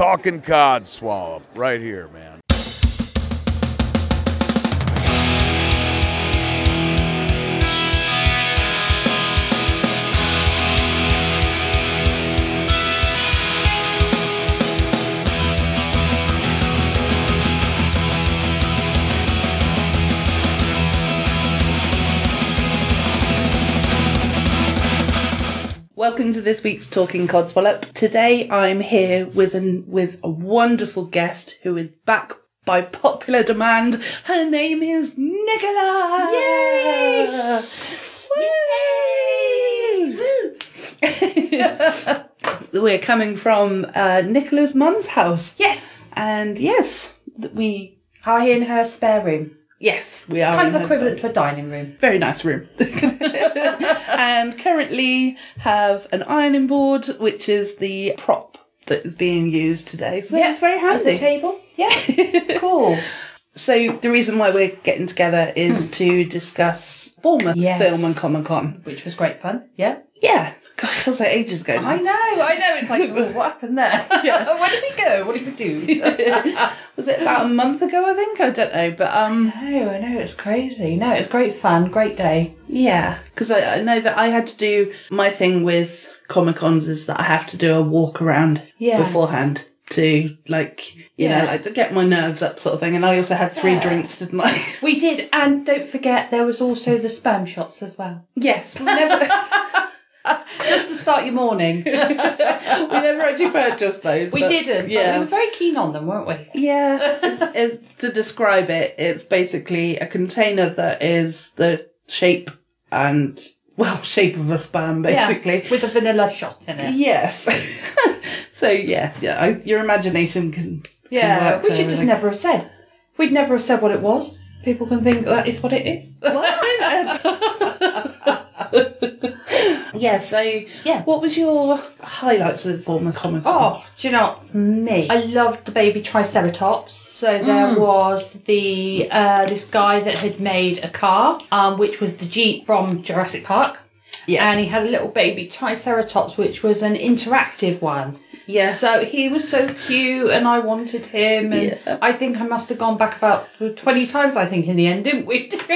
Talking Codswallop right here, man. Welcome to this week's Talking Codswallop. Today I'm here with an with a wonderful guest who is back by popular demand. Her name is Nicola. Yay! Woo! We're coming from uh, Nicola's mum's house, Yes. and yes, we Are in her spare room. Yes we are Kind of equivalent to a dining room. very nice room. and currently have an ironing board, which is the prop that is being used today. So yeah. it's very handy. As a table. Yeah. cool. so the reason why we're getting together is hmm. to discuss Bournemouth Yes. Film and Comic Con. Which was great fun. Yeah. Yeah. God, it feels like ages ago. I know, I know. It's like, oh, what happened there? Yeah. Where did we go? What did we do? Was it about a month ago? I think I don't know, but um, no, I know. It's crazy. No, it's great fun. Great day. Yeah, because I, I know that I had to do my thing with Comic Cons is that I have to do a walk around Yeah. beforehand to like you Yeah. know like to get my nerves up sort of thing. And I also had three Yeah. drinks, didn't I? We did, and don't forget there was also the sperm shots as well. yes, we never start your morning. we never actually purchased those. we didn't, but Yeah, we were very keen on them, weren't we? yeah. It's, it's, to describe it, it's basically a container that is the shape and well shape of a sperm, basically. Yeah, with a vanilla shot in it. Yes. so yes, yeah, I, your imagination can. can Yeah, work we should just never have said. We'd never have said what it was. People can think that is what it is. Yeah. So Yeah. what was your highlights of the Bournemouth Comic Con? Oh, do you know? For me? I loved the baby Triceratops. So there was the uh, this guy that had made a car, um, which was the Jeep from Jurassic Park. Yeah. And he had a little baby Triceratops, which was an interactive one. Yeah. So he was so cute, and I wanted him, and Yeah. I think I must have gone back about twenty times. I think in the end, didn't we?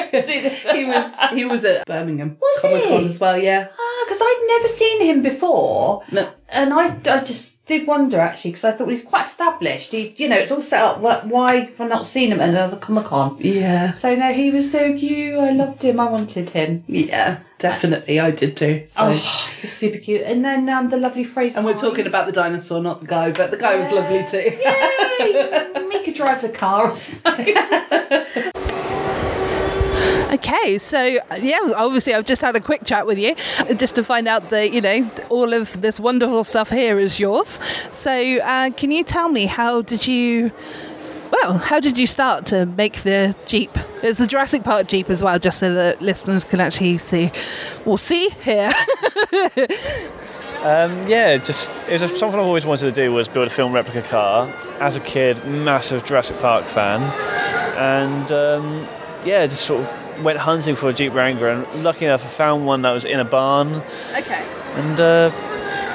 he was he was at Birmingham Was Comic Con as well. Yeah. Ah, because I'd never seen him before. No. And I, I just did wonder actually because I thought he's quite established. He's, you know, it's all set up. Wh- Why have I not seen him at another Comic Con? Yeah. So no, he was so cute. I loved him. I wanted him. Yeah. Definitely, I did too. So. Oh, he's super cute. And then um, the lovely Frazer. And we're talking about the dinosaur, not the guy, but the guy was lovely too. Yay! Me could drive the car. Okay, so yeah, obviously I've just had a quick chat with you just to find out that you know all of this wonderful stuff here is yours. So uh, can you tell me how did you? Well, how did you start to make the Jeep? It's a Jurassic Park Jeep as well, just so that listeners can actually see. Well, see here. Um, yeah, just it was something I've always wanted to do was build a film replica car. As a kid, massive Jurassic Park fan, and um, yeah, just sort of went hunting for a Jeep Wrangler. And lucky enough, I found one that was in a barn, okay. and uh,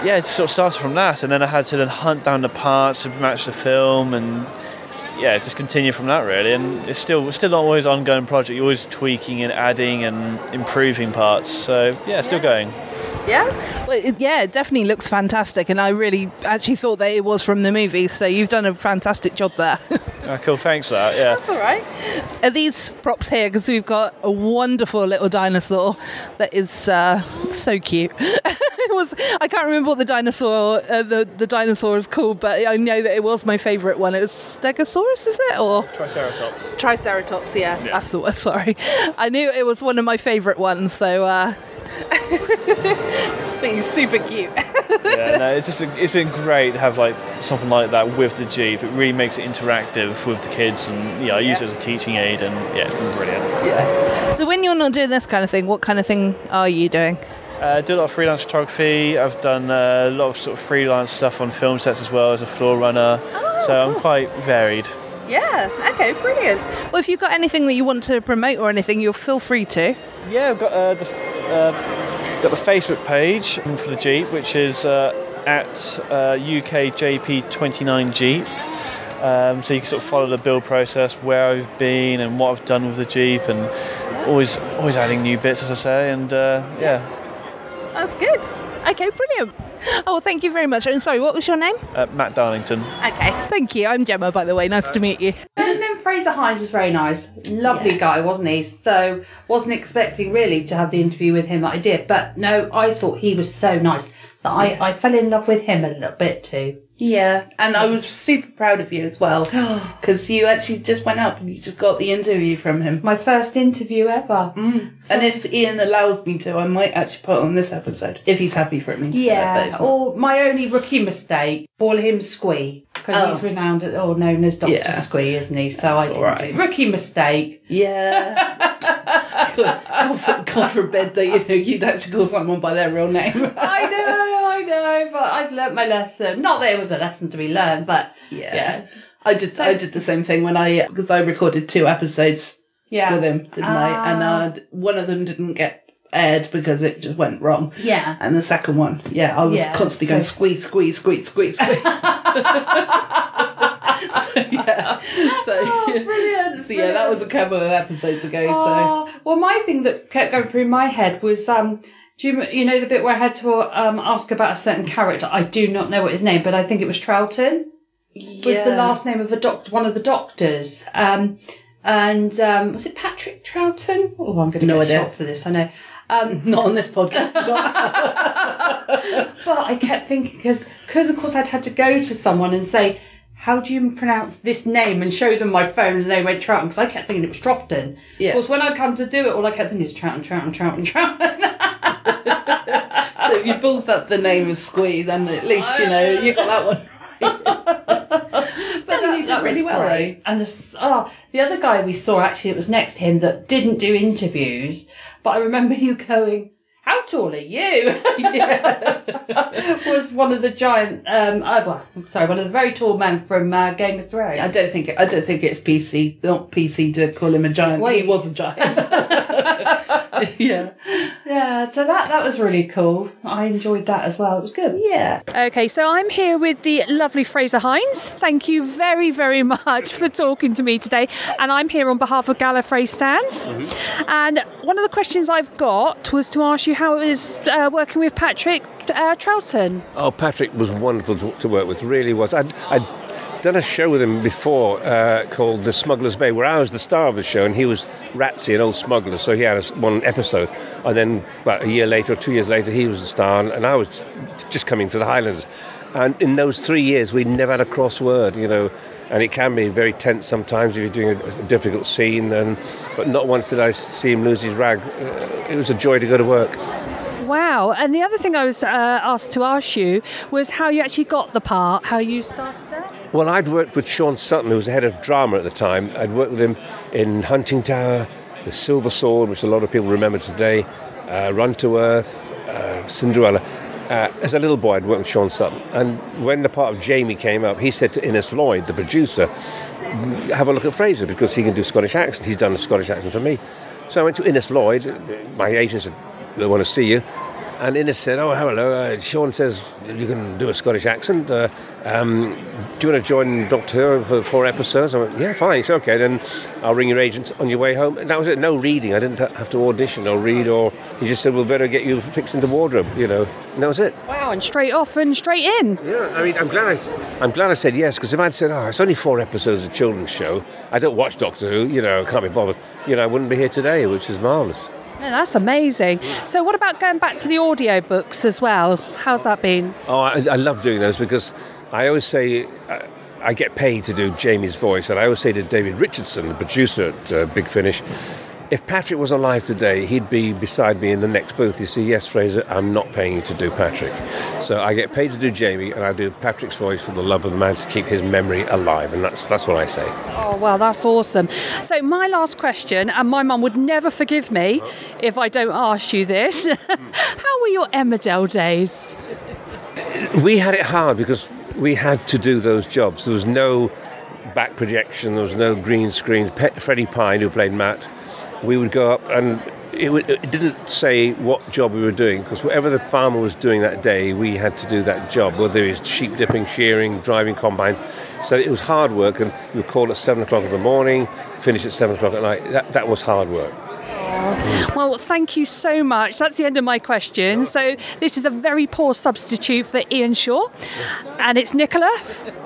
yeah, it sort of started from that. And then I had to then hunt down the parts to match the film, and yeah, just continue from that really. And it's still it's still always an ongoing project. You're always tweaking and adding and improving parts. So yeah, still going. Yeah, well, it, yeah, it definitely looks fantastic, and I really actually thought that it was from the movie. So you've done a fantastic job there. Ah, cool, thanks for that. Yeah. That's all right. Are these props here? Because we've got a wonderful little dinosaur that is uh, so cute. it was. I can't remember what the dinosaur uh, the the dinosaur is called, but I know that it was my favourite one. It was Stegosaurus, is it or Triceratops. Triceratops? Yeah, that's the one. Sorry, I knew it was one of my favourite ones. So. Uh, but he's super cute. yeah, no, it's just it's been great to have like something like that with the Jeep. It really makes it interactive with the kids, and yeah, I use it as a teaching aid, and yeah, it's been brilliant. Yeah. So when you're not doing this kind of thing, what kind of thing are you doing? Uh, do a lot of freelance photography. I've done uh, a lot of sort of freelance stuff on film sets as well as a floor runner. Oh, so I'm quite varied. Yeah. Okay. Brilliant. Well, if you've got anything that you want to promote or anything, you'll feel free to. Yeah, I've got uh, the uh, got the Facebook page for the Jeep, which is uh, at uh, UKJP29 Jeep. Um, so you can sort of follow the build process, where I've been and what I've done with the Jeep, and always always adding new bits, as I say. And uh, yeah, That's good. Okay. Brilliant. Oh, thank you very much. And sorry, what was your name? uh, Matt Darlington. Okay. Thank you. I'm Gemma, by the way. Nice to meet you. And then Frazer Hines was very nice. Lovely guy, wasn't he? So wasn't expecting really to have the interview with him that I did. But no, I thought he was so nice that I, I fell in love with him a little bit too. Yeah, and I was super proud of you as well because you actually just went up and you just got the interview from him. My first interview ever. Mm. And if Ian allows me to, I might actually put on this episode if he's happy for me. it, Yeah, or my only rookie mistake, call him Squee. Because Oh. he's renowned, or known as Dr. Yeah. Squee, isn't he? So I didn't all right. do Rookie mistake. yeah. God, God, for- God forbid that you know you'd actually call someone by their real name. I know, I know, but I've learnt my lesson. Not that it was a lesson to be learned, but Yeah. yeah. I did. I did the same thing when I because I recorded two episodes Yeah. with him, didn't I? And Ah. uh, one of them didn't get aired because it just went wrong. Yeah. And the second one, yeah, I was Yeah, constantly so- going squeeze, squeeze, squeeze, squeeze, squeeze. so yeah, so Oh, brilliant. so yeah, that was a couple of episodes ago. So Oh, well, my thing that kept going through my head was, um, do you, you know the bit where I had to um, ask about a certain character? I do not know what his name, but I think it was Troughton. Was the last name of a doctor, one of the doctors. Um, and um, was it Patrick Troughton? Oh, I'm going to No get idea. shot for this. I know. Um, not on this podcast. but I kept thinking because, because of course I'd had to go to someone and say, "How do you pronounce this name?" and show them my phone, and they went Troughton because I kept thinking it was Troughton. Yeah. Of course, when I come to do it, all I kept thinking is Troughton, Troughton, Troughton, Troughton. so if you balls up the name of Squee, then at least you know you got that one. but you did really well, great. And the, oh, the other guy we saw actually, it was next to him that didn't do interviews, but I remember you going. How tall are you? was one of the giant, um, uh, well, sorry, one of the very tall men from uh, Game of Thrones. I don't think I don't think it's PC, not PC to call him a giant. Wait. He was a giant. yeah, Yeah, so that that was really cool. I enjoyed that as well. It was good. yeah. Okay, so I'm here with the lovely Frazer Hines. Thank you very, very much for talking to me today. And I'm here on behalf of Gallifrey Stands. And one of the questions I've got was to ask you how it was uh, working with Patrick uh, Troughton. Oh, Patrick was wonderful to, to work with, really was. I'd, I'd done a show with him before uh, called The Smuggler's Bay, where I was the star of the show and he was Ratsy, an old smuggler, so he had a one episode. And then about a year later or two years later, he was the star and, I was just coming to the Highlanders. And in those three years, we never had a crossword, you know. And it can be very tense sometimes if you're doing a, a difficult scene. And but not once did I see him lose his rag. Uh, it was a joy to go to work. Wow. And the other thing I was uh, asked to ask you was how you actually got the part, how you started. Well, I'd worked with Shaun Sutton, who was the head of drama at the time. I'd worked with him in Huntingtower, The Silver Sword, which a lot of people remember today, uh, Run to Earth, uh, Cinderella. Uh, as a little boy, I'd worked with Shaun Sutton. And when the part of Jamie came up, he said to Innes Lloyd, the producer, have a look at Frazer because he can do Scottish accent. He's done a Scottish accent for me. So I went to Innes Lloyd. My agent said, "They want to see you." And Innes said, "Oh, hello. Uh, Shaun says you can do a Scottish accent. Uh, um, do you want to join Doctor Who for four episodes?" I went, "Yeah, fine. It's okay. Then I'll ring your agent on your way home." And that was it. No reading. I didn't have to audition or read. Or he just said, "We'll better get you fixed into wardrobe." You know, and that was it. Wow, and straight off and straight in. Yeah, I mean, I'm glad I, I'm glad I said yes because if I'd said, "Oh, it's only four episodes of a children's show," I don't watch Doctor Who. You know, I can't be bothered. You know, I wouldn't be here today, which is marvelous. No, that's amazing. So, what about going back to the audio books as well? How's that been? Oh, I, I love doing those because I always say uh, I get paid to do Jamie's voice, and I always say to David Richardson, the producer at uh, Big Finish, if Patrick was alive today, he'd be beside me in the next booth. You see, yes, Frazer, I'm not paying you to do Patrick. So I get paid to do Jamie, and I do Patrick's voice for the love of the man to keep his memory alive, and that's that's what I say. Oh, well, that's awesome. So, my last question, and my mum would never forgive me if I don't ask you this. How were your Emmerdale days? We had it hard because we had to do those jobs. There was no back projection, there was no green screen. Pe- Freddie Pyne, who played Matt, we would go up and it, would, it didn't say what job we were doing because whatever the farmer was doing that day, we had to do that job, whether it was sheep dipping, shearing, driving combines. So it was hard work, and we would call at seven o'clock in the morning, finish at seven o'clock at night. That, that was hard work. Well, thank you so much. That's the end of my question. So, this is a very poor substitute for Ian Shaw, and it's Nicola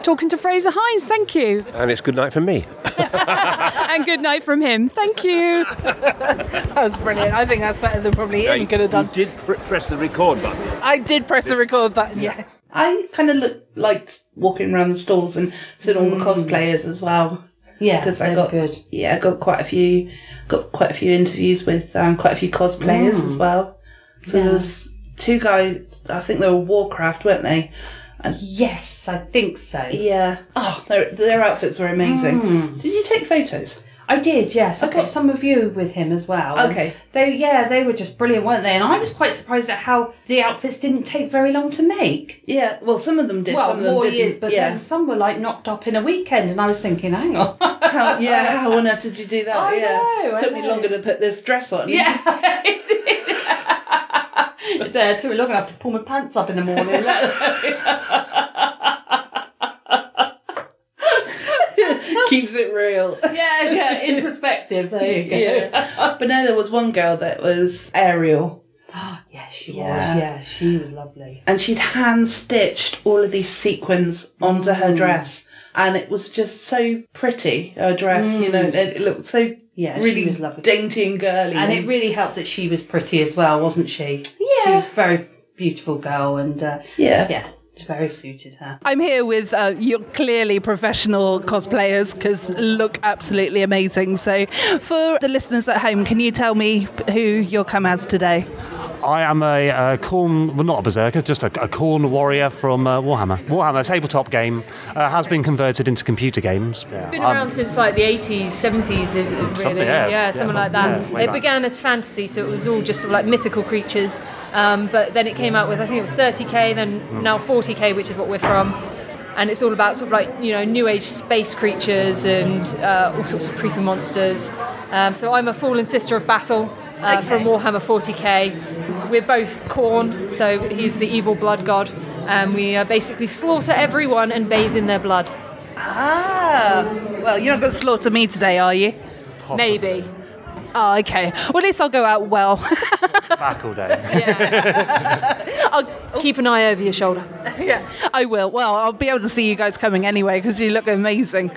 talking to Frazer Hines. Thank you. And it's good night from me. and good night from him. Thank you. That was brilliant. I think that's better than probably Ian could have done. You did pr- press the record button. I did press the record button, yes. I kind of look, liked walking around the stalls and seeing all the mm. cosplayers as well. Yeah, because I got good. Yeah, I got quite a few, got quite a few interviews with um, quite a few cosplayers Mm. as well. So there was two guys. I think they were Warcraft, weren't they? And Yes, I think so. yeah. Oh, their their outfits were amazing. Mm. Did you take photos? I did, yes. I got some review with him as well. Okay. They, yeah, they were just brilliant, weren't they? And I was quite surprised at how the outfits didn't take very long to make. Yeah. Well, some of them did. well, some of them didn't. years, but yeah. then some were like knocked up in a weekend, and I was thinking, hang on. How, yeah, how on earth did you do that? I yeah. know, I Took me know. longer to put this dress on. Yeah, it did. it took me long enough to pull my pants up in the morning. Keeps it real. yeah, yeah, in perspective. There you go. Yeah. But no, there was one girl that was Ariel. Yeah, she was. Yeah, she was lovely. and she'd hand stitched all of these sequins onto Mm. her dress and it was just so pretty her dress you know it, it looked so Mm. Yeah, she really was lovely. dainty and girly And it really helped that she was pretty as well, wasn't she? Yeah. She was a very beautiful girl, and uh, yeah yeah, it very suited her. I'm here with uh, your clearly professional cosplayers because look absolutely amazing. So, for the listeners at home, can you tell me who you'll come as today? I am a, uh Khorne, well, not a berserker, just a, a Khorne warrior from uh, Warhammer. Warhammer, tabletop game, uh, has been converted into computer games. It's been around since like the 80s, 70s, it- it really. Something, yeah. yeah, something Yeah, like that. yeah, it back. began as fantasy, so it was all just sort of like mythical creatures. Um, but then it came out with, I think it was 30k, then Hmm. now 40k, which is what we're from. And it's all about sort of like, you know, new age space creatures and uh, all sorts of creepy monsters. Um, so I'm a fallen sister of battle uh, from Warhammer 40k. We're both Khorne, so he's the evil blood god. And we uh, basically slaughter everyone and bathe in their blood. Ah, well, you're not going to slaughter me today, are you? Maybe. Oh, okay. Well, at least I'll go out well. Back all day. Yeah. I'll keep an eye over your shoulder. yeah, I will. Well, I'll be able to see you guys coming anyway because you look amazing.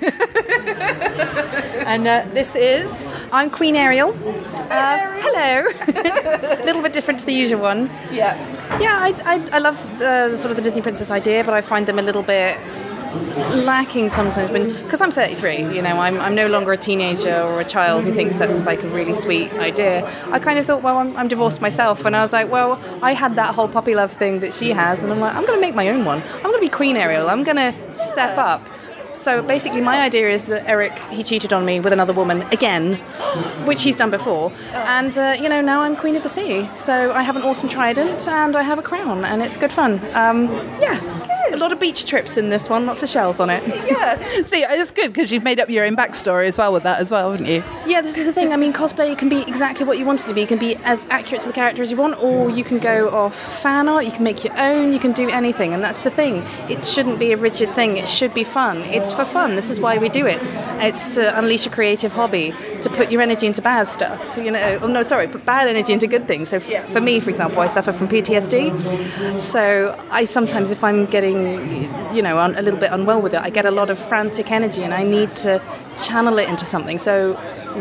And uh, this is. I'm Queen Ariel. Uh, hello. A little bit different to the usual one. Yeah. Yeah, I, I, I love the, the sort of the Disney princess idea, but I find them a little bit lacking sometimes because I'm 33 you know I'm, I'm no longer a teenager or a child who thinks that's like a really sweet idea. I kind of thought well I'm, I'm divorced myself and I was like well I had that whole puppy love thing that she has and I'm like I'm gonna make my own one. I'm gonna be Queen Ariel. I'm gonna step up so basically, my idea is that Eric he cheated on me with another woman again, which he's done before, and uh, you know now I'm queen of the sea. So I have an awesome trident and I have a crown, and it's good fun. Um, yeah, a lot of beach trips in this one, lots of shells on it. yeah. See, it's good because you've made up your own backstory as well with that as well, haven't you? Yeah, this is the thing. I mean, cosplay can be exactly what you want it to be. You can be as accurate to the character as you want, or you can go off fan art. You can make your own. You can do anything, and that's the thing. It shouldn't be a rigid thing. It should be fun. It's for fun. This is why we do it. It's to unleash a creative hobby, to put your energy into bad stuff. You know, oh no, sorry, put bad energy into good things. So f- for me, for example, I suffer from PTSD. So I sometimes, if I'm getting, you know, un- a little bit unwell with it, I get a lot of frantic energy, and I need to channel it into something. So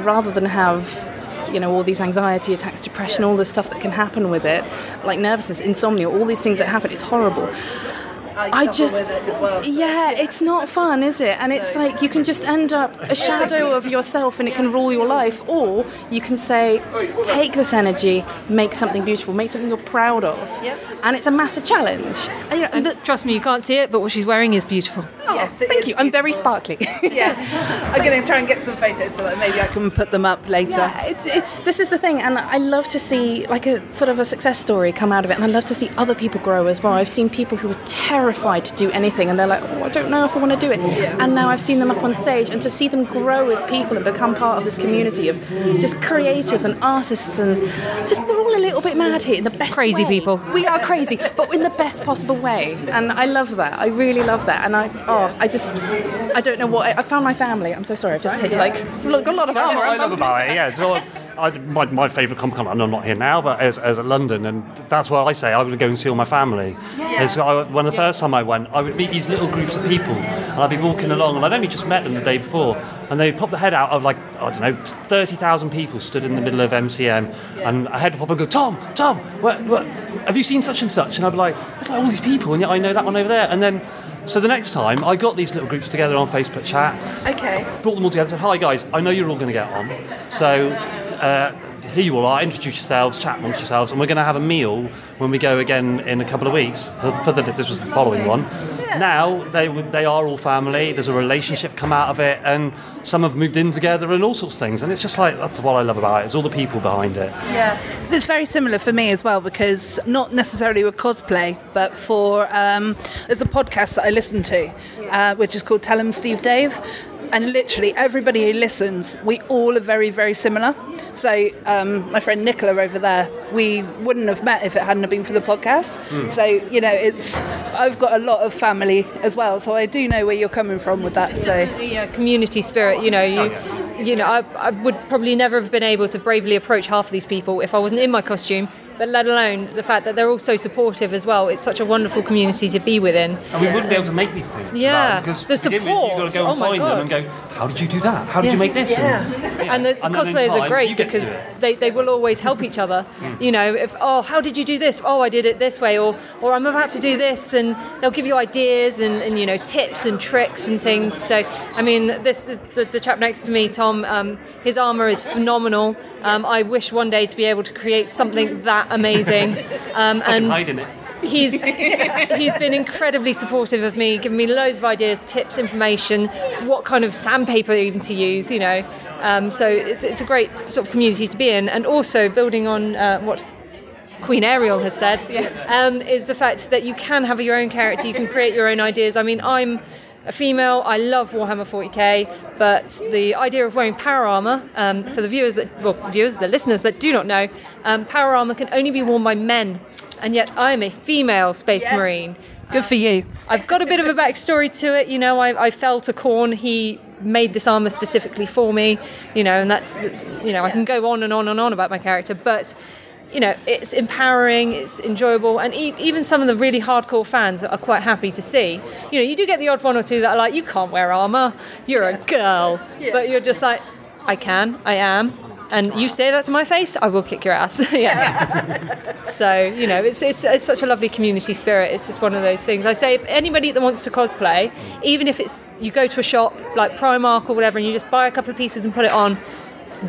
rather than have you know all these anxiety attacks depression all the stuff that can happen with it like nervousness insomnia all these things that happen it's horrible I just, yeah, it's not fun, is it? And it's like you can just end up a shadow of yourself and it can rule your life. Or you can say, take this energy, make something beautiful, make something you're proud of. yeah. And it's a massive challenge. And, you know, And trust me, you can't see it, but what she's wearing is beautiful. Oh, yes, thank you. I'm very sparkly. yes, I'm going to try and get some photos so that maybe I can put them up later. Yeah, it's, it's this is the thing, and I love to see like a sort of a success story come out of it, and I love to see other people grow as well. I've seen people who were terrified to do anything, and they're like, oh, I don't know if I want to do it, and now I've seen them up on stage, and to see them grow as people and become part of this community of just creators and artists, and just we're all a little bit mad here in the best Crazy way. people. We are crazy, but in the best possible way, and I love that. I really love that, and I oh, I just I don't know what I, I found my family. I'm so sorry. I've just hit like look a lot of That's armor. I love about it. Yeah, so I, my, my favourite Comic Con. I'm not here now, but as, as at London, and that's where I say I would go and see all my family. And so I, when the first time I went, I would meet these little groups of people, and I'd be walking along, and I'd only just met them the day before, and they'd pop the head out of like I don't know, thirty thousand people stood in the middle of MCM, and I had to pop and go, Tom, Tom, what, what, have you seen such and such? And I'd be like, there's like all these people, and yet I know that one over there, and then. So the next time, I got these little groups together on Facebook chat, Okay. brought them all together and said, Hi guys, I know you're all going to get on. So uh, here you all are, introduce yourselves, chat amongst yourselves, and we're going to have a meal when we go again in a couple of weeks. For, for the, this was the following one. Now they, they are all family, there's a relationship come out of it, and some have moved in together and all sorts of things. And it's just like, that's what I love about it, it's all the people behind it. Yeah, so it's very similar for me as well because not necessarily with cosplay, but for um, there's a podcast that I listen to, uh, which is called Tell 'em Steve Dave. And literally everybody who listens, we all are very, very similar. So um, my friend Nicola over there, we wouldn't have met if it hadn't have been for the podcast. Mm. So you know, it's I've got a lot of family as well, so I do know where you're coming from with that. So the uh, community spirit. You know, you, you know, I, I would probably never have been able to bravely approach half of these people if I wasn't in my costume. But let alone the fact that they're all so supportive as well. It's such a wonderful community to be within. And we wouldn't be able to make these things. Yeah, without- because the to begin with, support. You've got to go Oh and my find them God. and go, how did you do that? How did Yeah. you make this? Yeah. And the And then in cosplayers are great you get to do because they, they will always help each other. You know, if oh, how did you do this? Oh, I did it this way, or or I'm about to do this, and they'll give you ideas and, and you know tips and tricks and things. So I mean, this, this the, the chap next to me, Tom, um, his armor is phenomenal. Um, I wish one day to be able to create something that amazing. Um, and hide in it. he's he's been incredibly supportive of me, giving me loads of ideas, tips, information, what kind of sandpaper even to use, you know. Um, so it's, it's a great sort of community to be in, and also building on uh, what Queen Ariel has said um, is the fact that you can have your own character, you can create your own ideas. I mean, I'm a female, I love Warhammer 40k, but the idea of wearing power armor, um, for the viewers that, well, viewers, the listeners that do not know, um, power armor can only be worn by men, and yet I'm a female space marine. Good for you. I've got a bit of a backstory to it. You know, I, I fell to Khorne. He made this armor specifically for me. You know, and that's, you know, I can go on and on and on about my character, but you know, it's empowering, it's enjoyable, and e- even some of the really hardcore fans are quite happy to see. You know, you do get the odd one or two that are like, you can't wear armor, you're a girl, but you're just like, I can, I am. And you say that to my face, I will kick your ass. yeah. so you know, it's, it's it's such a lovely community spirit. It's just one of those things. I say, if anybody that wants to cosplay, even if it's you go to a shop like Primark or whatever, and you just buy a couple of pieces and put it on,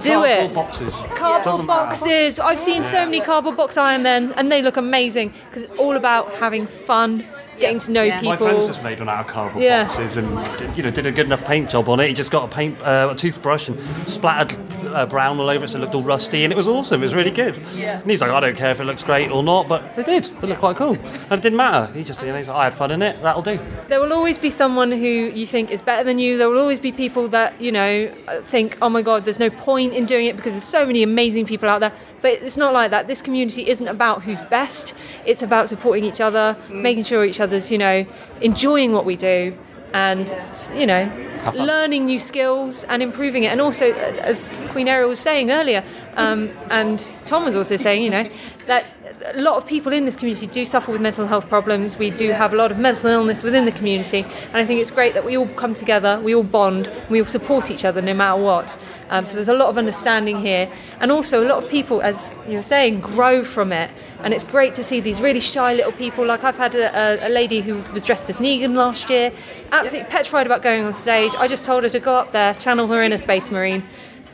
do Cardboard it. boxes. Cardboard Doesn't matter. boxes. I've seen so many cardboard box Iron Men, and they look amazing because it's all about having fun, getting to know people. My friend's just made one out of cardboard Yeah. boxes and you know did a good enough paint job on it. He just got a paint uh, a toothbrush and splattered uh, brown all over it, so it looked all rusty, and it was awesome. It was really good. Yeah. And he's like, I don't care if it looks great or not, but it did. It looked quite cool, and it didn't matter. He just you know, he's like, I had fun in it. That'll do. There will always be someone who you think is better than you. There will always be people that, you know, uh, think, oh my God, there's no point in doing it because there's so many amazing people out there. But it's not like that. This community isn't about who's best, it's about supporting each other, making sure each other's, you know, enjoying what we do and, s- you know, learning new skills and improving it. And also, uh, as Queen Ariel was saying earlier, um, and Tom was also saying, you know, that a lot of people in this community do suffer with mental health problems. We do have a lot of mental illness within the community, and I think it's great that we all come together, we all bond, we all support each other no matter what. Um, so there's a lot of understanding here, and also a lot of people, as you were saying, grow from it. And it's great to see these really shy little people. Like I've had a, a, lady who was dressed as Negan last year, absolutely petrified about going on stage. I just told her to go up there, channel her inner space marine,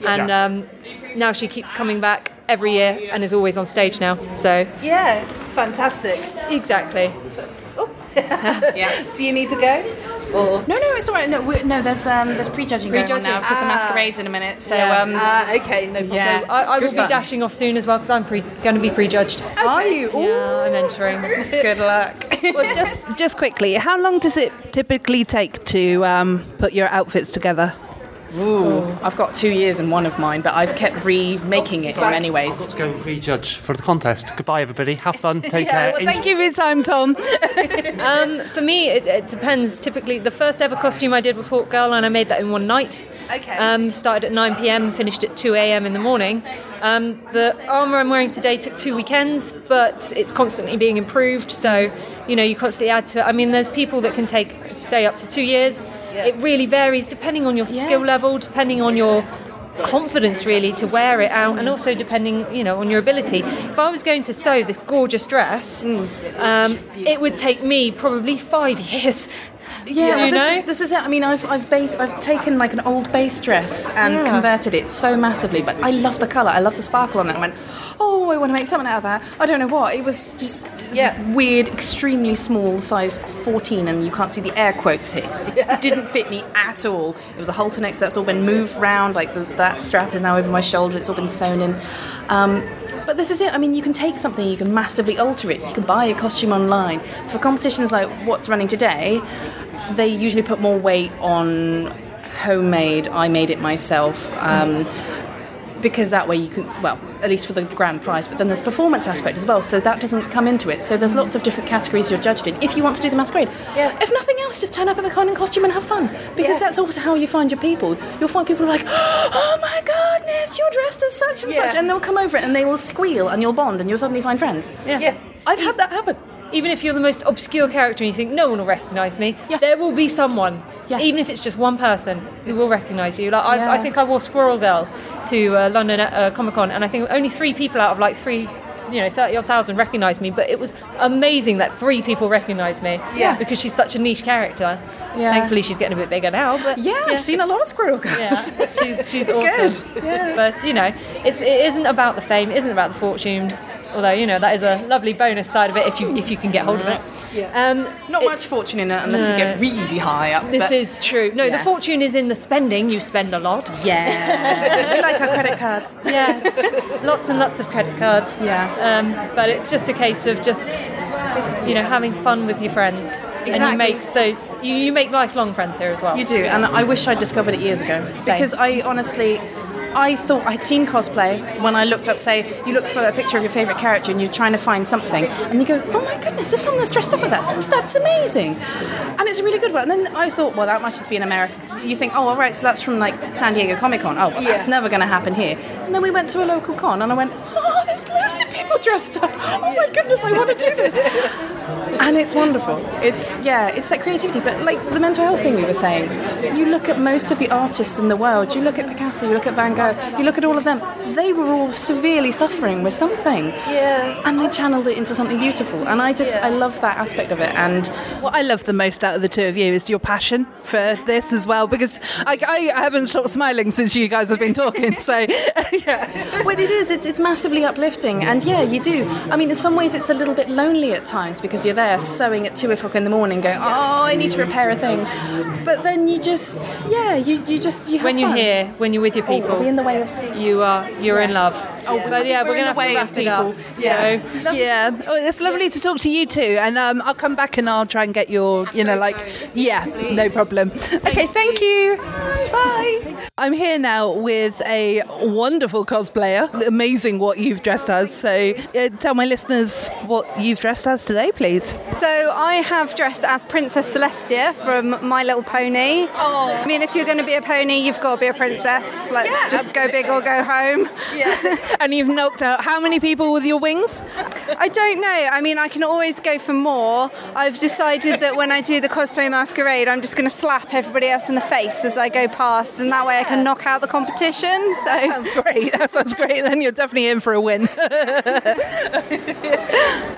and um, now she keeps coming back every year and is always on stage now. So Yeah, it's fantastic. exactly. yeah. Do you need to go? Or No, no, it's all right. No, we, no, there's um, there's prejudging going on Prejudging. now because the Ah. masquerade's in a minute. So Yes. um, Ah, okay, no problem. So I, I Good will be dashing off soon as well because I'm pre- going to be prejudged. are you? Yeah, I'm entering. Good luck. well, just just quickly, how long does it typically take to um, put your outfits together? Ooh, I've got two years in one of mine, but I've kept remaking it in many ways. Got to go and prejudge for the contest. Goodbye, everybody. Have fun. Take care. well, thank you for your time, Tom. Um, for me, it, it depends. Typically, the first ever costume I did was Hawk Girl, and I made that in one night. Okay. Um, started at 9 p.m., finished at 2 a.m. in the morning. Um, the armour I'm wearing today took two weekends, but it's constantly being improved. So, you know, you constantly add to it. I mean, there's people that can take, say, up to two years. It really varies depending on your skill level, depending on your confidence really to wear it out and also depending you know on your ability if i was going to sew this gorgeous dress um, it would take me probably five years Yeah, you well, this, this is it. I mean, I've I've based, I've taken like an old base dress and Yeah. converted it so massively. But I love the colour. I love the sparkle on it. I went, oh, I want to make something out of that. I don't know what. It was just Yeah. weird, extremely small, size 14, and you can't see the air quotes here. It didn't fit me at all. It was a halter neck, so that's all been moved round. Like the, that strap is now over my shoulder. It's all been sewn in. Um, but this is it. I mean, you can take something, you can massively alter it. You can buy a costume online. For competitions like what's running today, they usually put more weight on homemade. I made it myself. Um, because that way you can, well, at least for the grand prize, but then there's performance aspect as well, so that doesn't come into it. So there's lots of different categories you're judged in if you want to do the masquerade. Yeah. If nothing else, just turn up in the con in costume and have fun, because that's also how you find your people. You'll find people like, oh my goodness, you're dressed as such and Yeah. such, and they'll come over it and they will squeal and you'll bond and you'll suddenly find friends. Yeah. yeah. I've had that happen. even if you're the most obscure character and you think no one will recognise me, Yeah. there will be someone, Yeah. even if it's just one person, who will recognise you. Like I, I think I wore Squirrel Girl to uh, London uh, Comic Con, and I think only three people out of like three. You know, thirty odd thousand recognised me, but it was amazing that three people recognised me. Yeah. because she's such a niche character. Yeah. Thankfully, she's getting a bit bigger now. But Yeah, I've seen a lot of squirrel girls. yeah, she's she's awesome. good. Yeah. But you know, it's it isn't about the fame, it isn't about the fortune. Although you know that is a lovely bonus side of it if you if you can get hold of it. Yeah. Um, Not much fortune in it unless you get really high up. This but- is true. No, the fortune is in the spending. You spend a lot. Yeah. we like our credit cards. Yes, lots and lots of credit cards. Yeah. Um, but it's just a case of just you know having fun with your friends, and you make so you, you make lifelong friends here as well. You do, and I wish I'd discovered it years ago. Because I honestly, I thought I'd seen cosplay when I looked up, say, you look for a picture of your favourite character and you're trying to find something, and you go, oh my goodness, there's someone that's dressed up with that. That's amazing. And it's a really good one. And then I thought, well, that must just be in America. you think, oh, all right, so that's from like San Diego Comic Con. Oh, well, that's Yeah. never going to happen here. And then we went to a local con, and I went, oh, there's loads of people dressed up. Oh my goodness, I want to do this. and it's wonderful. It's yeah, it's that creativity. But like the mental health thing we were saying, you look at most of the artists in the world. You look at Picasso, you look at Van Gogh, you look at all of them. They were all severely suffering with something. Yeah. And they channeled it into something beautiful. And I just I love that aspect of it. And What I love the most out of the two of you is your passion for this as well, because I, I haven't stopped smiling since you guys have been talking. So, yeah. well, it is. It's, it's massively uplifting, and yeah, you do. I mean, in some ways, it's a little bit lonely at times because you're there sewing at two o'clock in the morning, going, "Oh, I need to repair a thing," but then you just, yeah, you, you just you have when you're fun. here, when you're with your Oh, people, are we in the way of? you are you're in love. Oh, but yeah, we're we're, gonna way have of to wrap it up. people. So yeah. Oh, it's lovely to talk to you too, and um, I'll come back and I'll try and get your, you know, like, yeah, no problem. Okay, thank you. Bye. I'm here now with a wonderful cosplayer. Amazing what you've dressed as. So, uh, tell my listeners what you've dressed as today, please. So I have dressed as Princess Celestia from My Little Pony. Oh. I mean, if you're going to be a pony, you've got to be a princess. Let's just go big or go home. and you've knocked out how many people with your wings? I don't know. I mean, I can always go for more. I've decided that when I do the cosplay masquerade, I'm just going to slap everybody else in the face as I go past, and that way I can knock out the competition. So That sounds great. That sounds great. Then you're definitely in for a win.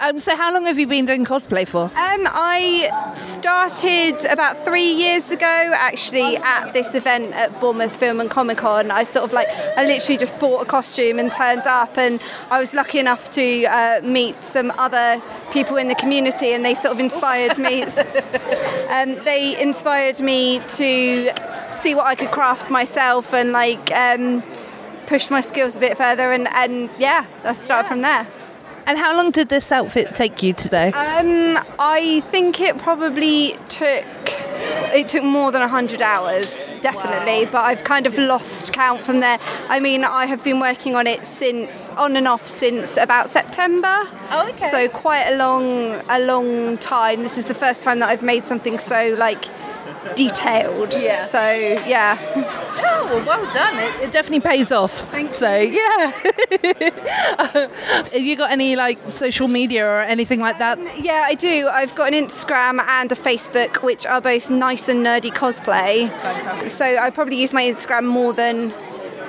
um, so, how long have you been doing cosplay for? Um, I started about three years ago, actually, at this event at Bournemouth Film and Comic Con. I sort of like, I literally just bought a costume and turned up, and I was lucky enough to uh, meet some other people in the community, and they sort of inspired me. um, they inspired me to see what I could craft myself and like um, push my skills a bit further, and, and yeah, I started from there. And how long did this outfit take you today? Um, I think it probably took it took more than 100 hours definitely but i've kind of lost count from there. I mean i have been working on it since on and off since about september. Oh okay. So quite a long a long time. This is the first time that i've made something so like detailed Yeah. so yeah Oh, well done. It, it definitely pays off. Thanks. So, yeah. Have you got any like social media or anything like that? Um, yeah, I do. I've got an Instagram and a Facebook, which are both nice and nerdy cosplay. Fantastic. So I probably use my Instagram more than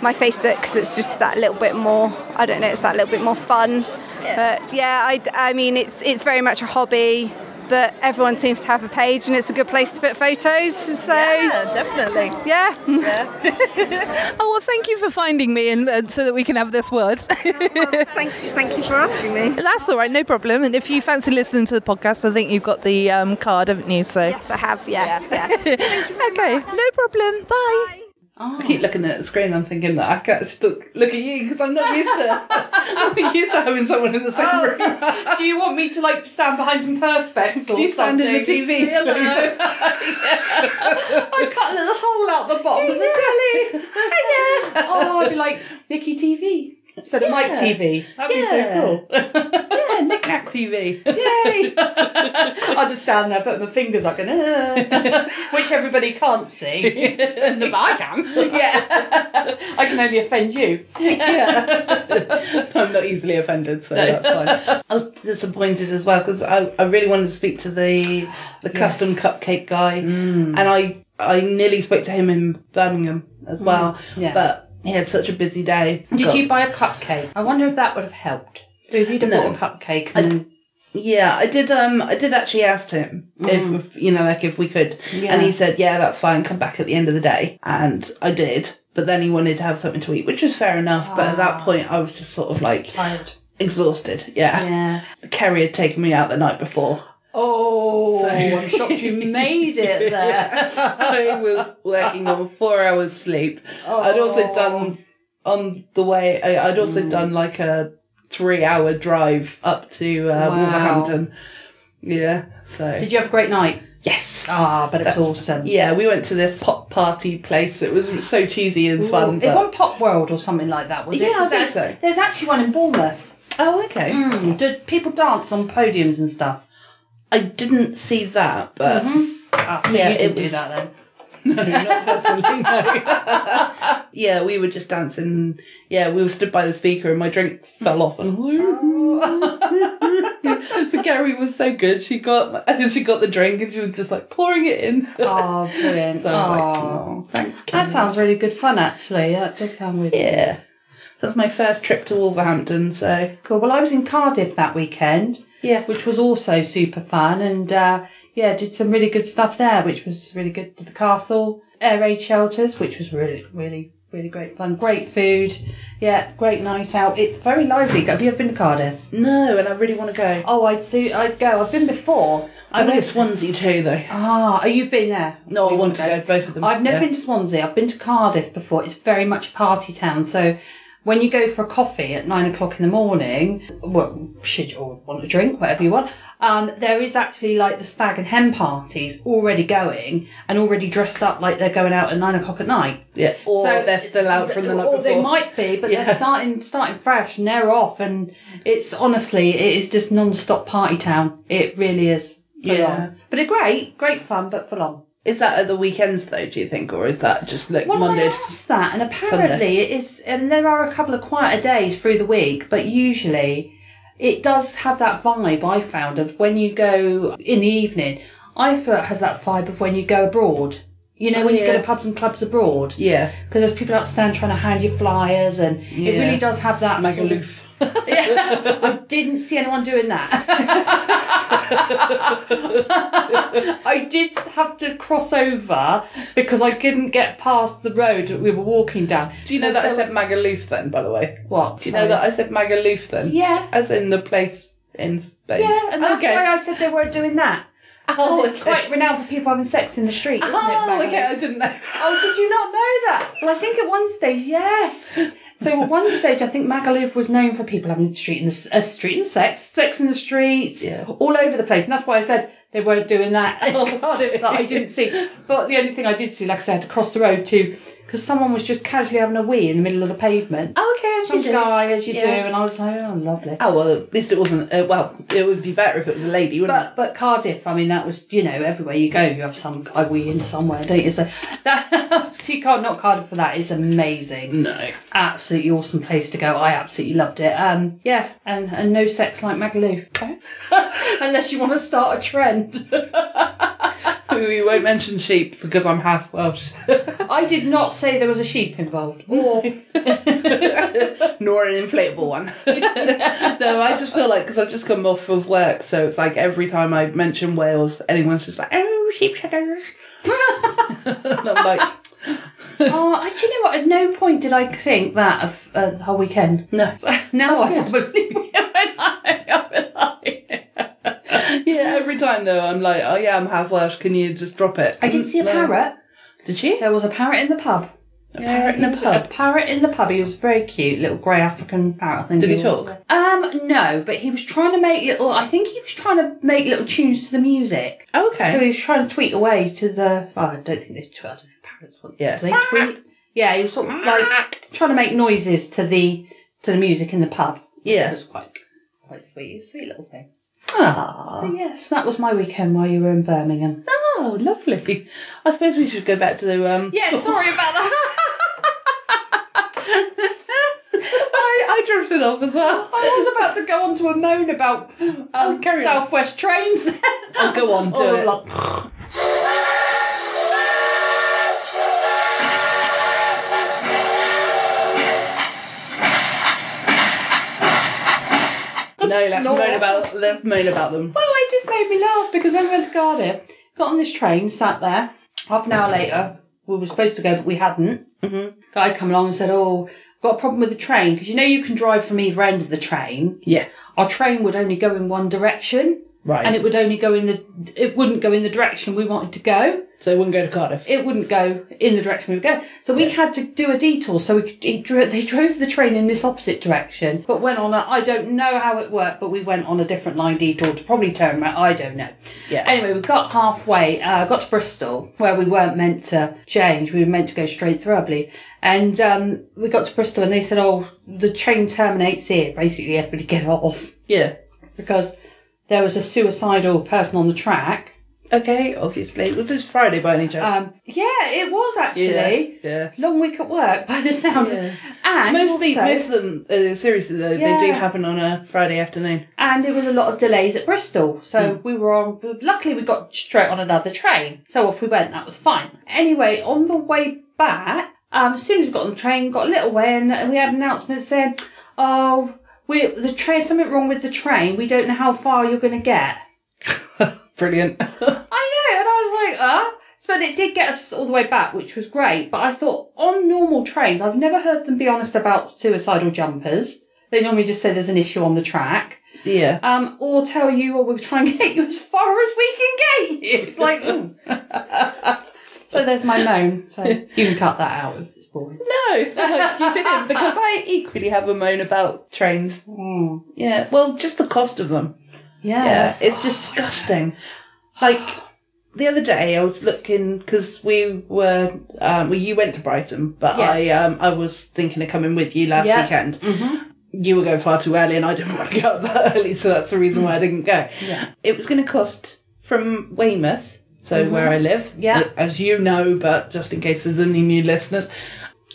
my Facebook because it's just that little bit more. I don't know. It's that little bit more fun. Yeah. But yeah, I, I mean, it's it's very much a hobby. But everyone seems to have a page, and it's a good place to put photos. So Yeah, definitely. Yeah. Oh, well, thank you for finding me and uh, so that we can have this word. thank, thank you for asking me. That's all right, no problem. And if you fancy listening to the podcast, I think you've got the um, card, haven't you? So Yes, I have. Yeah. yeah. okay, no problem. Bye. Oh. I keep looking at the screen. I'm thinking that I can't look, look at you because I'm not used to. I'm not used to having someone in the same Oh, room. do you want me to like stand behind some perspex or you stand in the? TV, Hello. please? I'd cut a little hole out the bottom of the telly. Oh, I'd be like Nikki TV instead of Mike TV. That'd be so cool. yeah, Nick Nack TV. Yay! I just stand there, put my fingers up, and uh, which everybody can't see. but I can. Yeah, I can only offend you. yeah. I'm not easily offended, so that's fine. I was disappointed as well because I, I really wanted to speak to the the custom cupcake guy, and I I nearly spoke to him in Birmingham as well, Mm, yeah. but he had such a busy day. Did you buy a cupcake? I wonder if that would have helped. If you'd have No. bought a cupcake and Yeah, I did. Um, I did actually ask him if you know, like if we could, Yeah. and he said, "Yeah, that's fine. Come back at the end of the day." And I did, but then he wanted to have something to eat, which was fair enough. But at that point, I was just sort of like tired, exhausted. Yeah. Yeah. Kerry had taken me out the night before. Oh, So- I'm shocked you made it there. I was working on four hours sleep. I'd also done on the way. I, I'd also done like a three-hour drive up to uh, Wow. Wolverhampton. Yeah. So Did you have a great night? Yes. Ah, but it was awesome. Yeah, we went to this pop party place. It was so cheesy and fun. It won Popworld or something like that, was it? Yeah, I think so. There's actually one in Bournemouth. Oh, okay. Mm, did people dance on podiums and stuff? I didn't see that, but Ah, so Yeah, you didn't it do was- that then. no, not personally. No. yeah, we were just dancing. Yeah, we were stood by the speaker, and my drink fell off, and so Gary was so good. She got she got the drink, and she was just like pouring it in. Oh, brilliant. So I was like, Oh. oh, thanks. That sounds really good fun, actually. That does sound really Yeah. That's my first trip to Wolverhampton, so Cool. Well, I was in Cardiff that weekend. Yeah. Which was also super fun. And uh, yeah, did some really good stuff there, which was really good. Did the castle, air raid shelters, which was really, really, really great fun. Great food. Yeah, great night out. It's very lively. Have you ever been to Cardiff? no, and I really want to go. Oh, I'd see. I'd go. I've been before. I went to Swansea too, though. Ah, oh, you've been there? No, I You want to go both of them. I've never yeah. been to Swansea. I've been to Cardiff before. It's very much a party town. So when you go for a coffee at nine o'clock in the morning, well, should you or want a drink, whatever you want, um, there is actually like the stag and hen parties already going and already dressed up like they're going out at nine o'clock at night. Yeah, or they're still out from the night or before. they might be, but Yeah. they're starting starting fresh and they're off, and it's honestly it is just non-stop party town. It really is. Full Yeah. on. but it's great, great fun, but full on. Is that at the weekends though? Do you think, or is that just like Well, Monday? I asked that, and apparently it is. And there are a couple of quieter days through the week, but usually it does have that vibe I found of when you go in the evening. I feel it has that vibe of when you go abroad. You know, when you go yeah. to pubs and clubs abroad. Yeah. Because there's people outstand trying to hand you flyers, and it Yeah. really does have that. sort of- Magaluf. yeah, I didn't see anyone doing that. I did have to cross over because I couldn't get past the road that we were walking down. Do you know that I said Magaluf then, by the way? What? Do you know that I said Magaluf then? Yeah. As in the place in Spain. Yeah, and that's okay. why I said they weren't doing that. Oh, it's okay. quite renowned for people having sex in the street, it? Oh, Magaluf? okay, I didn't know. Oh, did you not know that? Well, I think at one stage, yes. So at one stage, I think Magaluf was known for people having street in the uh, street and sex, sex in the streets, yeah. all over the place, and that's why I said they weren't doing that. Cardiff that I didn't see. But the only thing I did see, like I said, I had to cross the road to because someone was just casually having a wee in the middle of the pavement. Oh, okay, as you Some do. guy, as you Yeah. do, and I was like, oh, lovely. Oh well, at least it wasn't. Uh, well, it would be better if it was a lady, wouldn't But but Cardiff, I mean, that was you know everywhere you go, you have some guy wee in somewhere, don't you? So that you can't knock Cardiff for that. It's amazing. No, absolutely awesome place to go. I absolutely loved it. Um, yeah, and and no sex like Magaluf. Okay. Unless you want to start a trend. We won't mention sheep because I'm half Welsh. I did not say there was a sheep involved. Or Nor an inflatable one. no, I just feel like because I've just come off of work, so it's like every time I mention Wales, anyone's just like, "Oh, sheep shedders," and I'm like, oh, I- do you know what? At no point did I think that of uh, the whole weekend. No. now I That's probably I- yeah. Every time though, I'm like, "Oh yeah, I'm half Welsh. Can you just drop it?" I did see a parrot. Did she? There was a parrot in the pub. A parrot in a was- pub? A parrot in the pub. He was very cute, little grey African parrot. I think Did he was. talk? Um, no, but he was trying to make little. I think he was trying to make little tunes to the music. Oh, okay. So he was trying to tweet away to the. Oh, I don't think they tweet. I don't know parrots. What, Yeah. Do they tweet? Yeah, he was sort of like trying to make noises to the to the music in the pub. Yeah. it was quite quite sweet. Sweet little thing. Ah. So yes, that was my weekend while you were in Birmingham. Oh, lovely. I suppose we should go back to um. Yeah, sorry about that. I, I drifted off as well. I was about to go on to a moan about um, carry on. Southwest trains. Then. I'll go on to Oh, it. like- No, let's moan about let's moan about them. Well, it just made me laugh because when we went to Cardiff, got on this train, sat there. Half an hour later, we were supposed to go, but we hadn't. Mm-hmm. Guy come along and said, "Oh, I've got a problem with the train because you know you can drive from either end of the train. Yeah. Our train would only go in one direction, Right. and it would only go in the. It wouldn't go in the direction we wanted to go. So it wouldn't go to Cardiff. It wouldn't go in the direction we would go. So we had to do a detour. So we could, it dro- they drove the train in this opposite direction, but went on a. I don't know how it worked, but we went on a different line detour to probably turn around. I don't know. Yeah. Anyway, we got halfway, uh, got to Bristol, where we weren't meant to change. We were meant to go straight through, I believe. And um, we got to Bristol, and they said, "Oh, the train terminates here. Basically, everybody get off Yeah. because there was a suicidal person on the track." Okay, obviously. Was this Friday by any chance? Um, yeah, it was actually. Yeah. Long week at work, by the sound. Yeah. And Mostly, also- most of them, uh, seriously though, Yeah. they do happen on a Friday afternoon. and there was a lot of delays at Bristol. So we were on, luckily we got straight on another train. So off we went, that was fine. Anyway, on the way back, um, as soon as we got on the train, got a little way and we had an announcement saying, oh, we the train, something wrong with the train. We don't know how far you're going to get. Brilliant. I know, and I was like, ah. But it did get us all the way back, which was great. But I thought, on normal trains, I've never heard them be honest about suicidal jumpers. They normally just say there's an issue on the track. Yeah. Um, or tell you, or we'll try and get you as far as we can get you. It's like, mm. So there's my moan. So you can cut that out if it's boring. No, keep it in because I equally have a moan about trains. Yeah, well, just the cost of them. Yeah. Yeah, it's disgusting. Like the other day, I was looking because we were, um, well, you went to Brighton, but I, um, I was thinking of coming with you last Yeah. weekend. Mm-hmm. You were going far too early, and I didn't want to get up that early, so that's the reason why I didn't go. Yeah. It was going to cost from Weymouth, so Mhm. where I live, Yeah. as you know, but just in case there's any new listeners.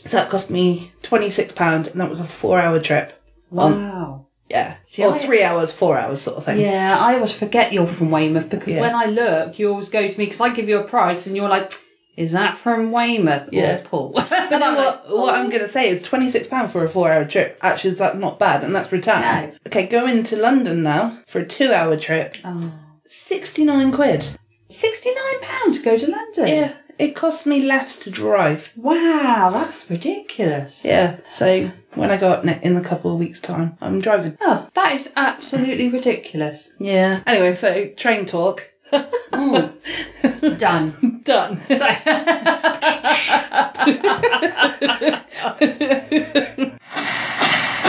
So that cost me £26, and that was a four hour trip. Wow. Yeah. See, or I- three hours, four hours sort of thing. Yeah, I always forget you're from Weymouth because Yeah. when I look, you always go to me because I give you a price and you're like, "Is that from Weymouth Yeah. or Paul?" But then what, what I'm going to say is £26 for a four hour trip. Actually, is that not bad? And that's return. Okay, going to London now for a two hour trip. Oh. 69 quid. £69 to go to London? Yeah. It cost me less to drive. Wow, that's ridiculous. Yeah. So when I go up ne- in a couple of weeks' time, I'm driving. Oh, that is absolutely ridiculous. Yeah. Anyway, so train talk. Done. Done.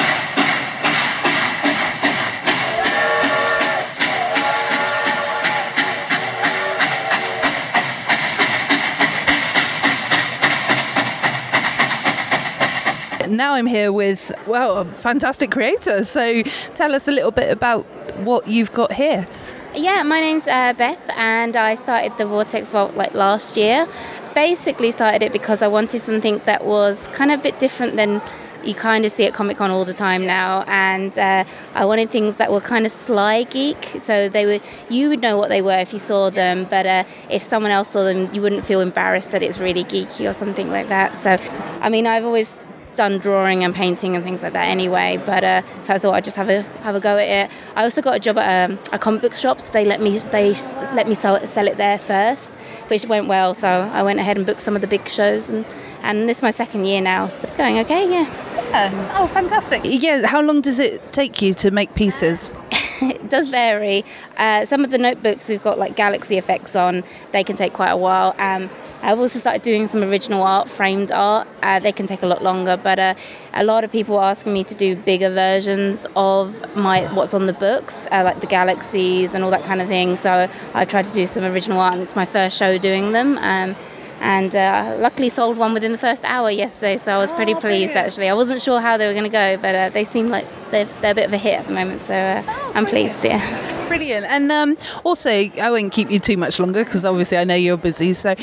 Now I'm here with, well, a fantastic creator. So tell us a little bit about what you've got here. Yeah, my name's uh, Beth, and I started the Vortex Vault like last year. Basically, started it because I wanted something that was kind of a bit different than you kind of see at Comic Con all the time now, and uh, I wanted things that were kind of sly geek. So they were, you would know what they were if you saw them, but uh, if someone else saw them, you wouldn't feel embarrassed that it's really geeky or something like that. So, I mean, I've always done drawing and painting and things like that anyway. But uh, so I thought I'd just have a have a go at it. I also got a job at um, a comic book shop. So they let me they let me sell, sell it there first, which went well. So I went ahead and booked some of the big shows, and and this is my second year now. So it's going okay. Yeah. Yeah. Oh, fantastic. Yeah. How long does it take you to make pieces? it does vary. Uh, some of the notebooks we've got like galaxy effects on, they can take quite a while. Um, I've also started doing some original art, framed art. Uh, they can take a lot longer, but uh, a lot of people are asking me to do bigger versions of my what's on the books, uh, like the galaxies and all that kind of thing. So I've tried to do some original art, and it's my first show doing them. Um, and uh, luckily sold one within the first hour yesterday, so I was pretty pleased actually. I wasn't sure how they were going to go, but uh, they seem like they're, they're a bit of a hit at the moment, so uh, I'm pleased. Yeah. Brilliant. And um, also, I won't keep you too much longer because obviously I know you're busy. So,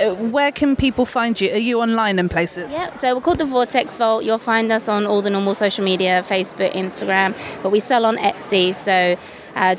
uh, where can people find you? Are you online in places? Yeah, so we're called the Vortex Vault. You'll find us on all the normal social media Facebook, Instagram, but we sell on Etsy. So uh,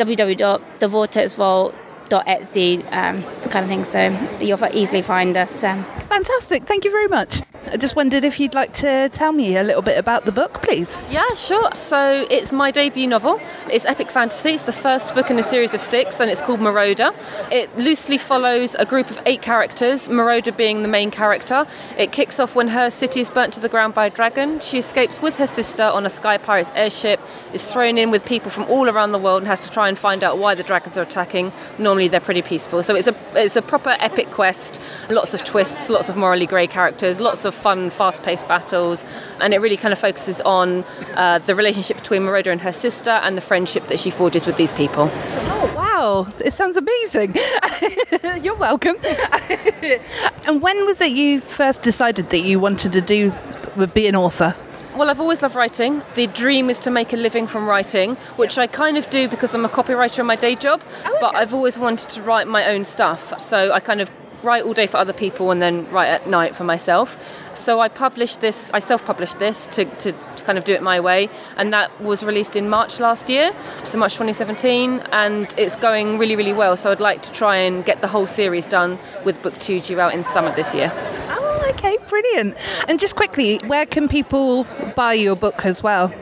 www.thevortexvault.etsy, um, kind of thing. So you'll easily find us. Um, Fantastic. Thank you very much. I just wondered if you'd like to tell me a little bit about the book, please. Yeah, sure. So it's my debut novel. It's epic fantasy. It's the first book in a series of six, and it's called Marauder. It loosely follows a group of eight characters, Marauder being the main character. It kicks off when her city is burnt to the ground by a dragon. She escapes with her sister on a Sky Pirates airship, is thrown in with people from all around the world, and has to try and find out why the dragons are attacking. Normally they're pretty peaceful. So it's a it's a proper epic quest. Lots of twists, lots of morally grey characters, lots of fun, fast-paced battles, and it really kind of focuses on uh, the relationship between Marauder and her sister and the friendship that she forges with these people. Oh, wow. It sounds amazing. You're welcome. and when was it you first decided that you wanted to do be an author? Well, I've always loved writing. The dream is to make a living from writing, which I kind of do because I'm a copywriter in my day job, but I've always wanted to write my own stuff. So I kind of write all day for other people and then write at night for myself. So I published this, I self published this to, to, to kind of do it my way, and that was released in March last year, so March 2017, and it's going really, really well. So I'd like to try and get the whole series done with book two due out in summer this year. Oh, okay, brilliant. And just quickly, where can people buy your book as well?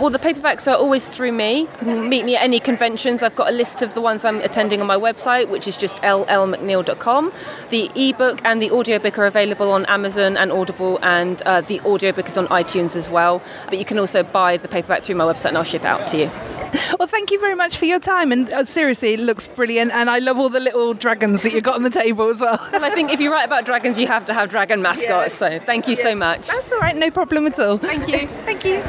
Well, the paperbacks are always through me. Meet me at any conventions. I've got a list of the ones I'm attending on my website, which is just llmcneil.com. The ebook and the audiobook are available on Amazon and Audible, and uh, the audiobook is on iTunes as well. But you can also buy the paperback through my website, and I'll ship it out to you. Well, thank you very much for your time. And uh, seriously, it looks brilliant. And I love all the little dragons that you've got on the table as well. Well, I think if you write about dragons, you have to have dragon mascots. So thank you so much. That's all right, no problem at all. Thank you. Thank you.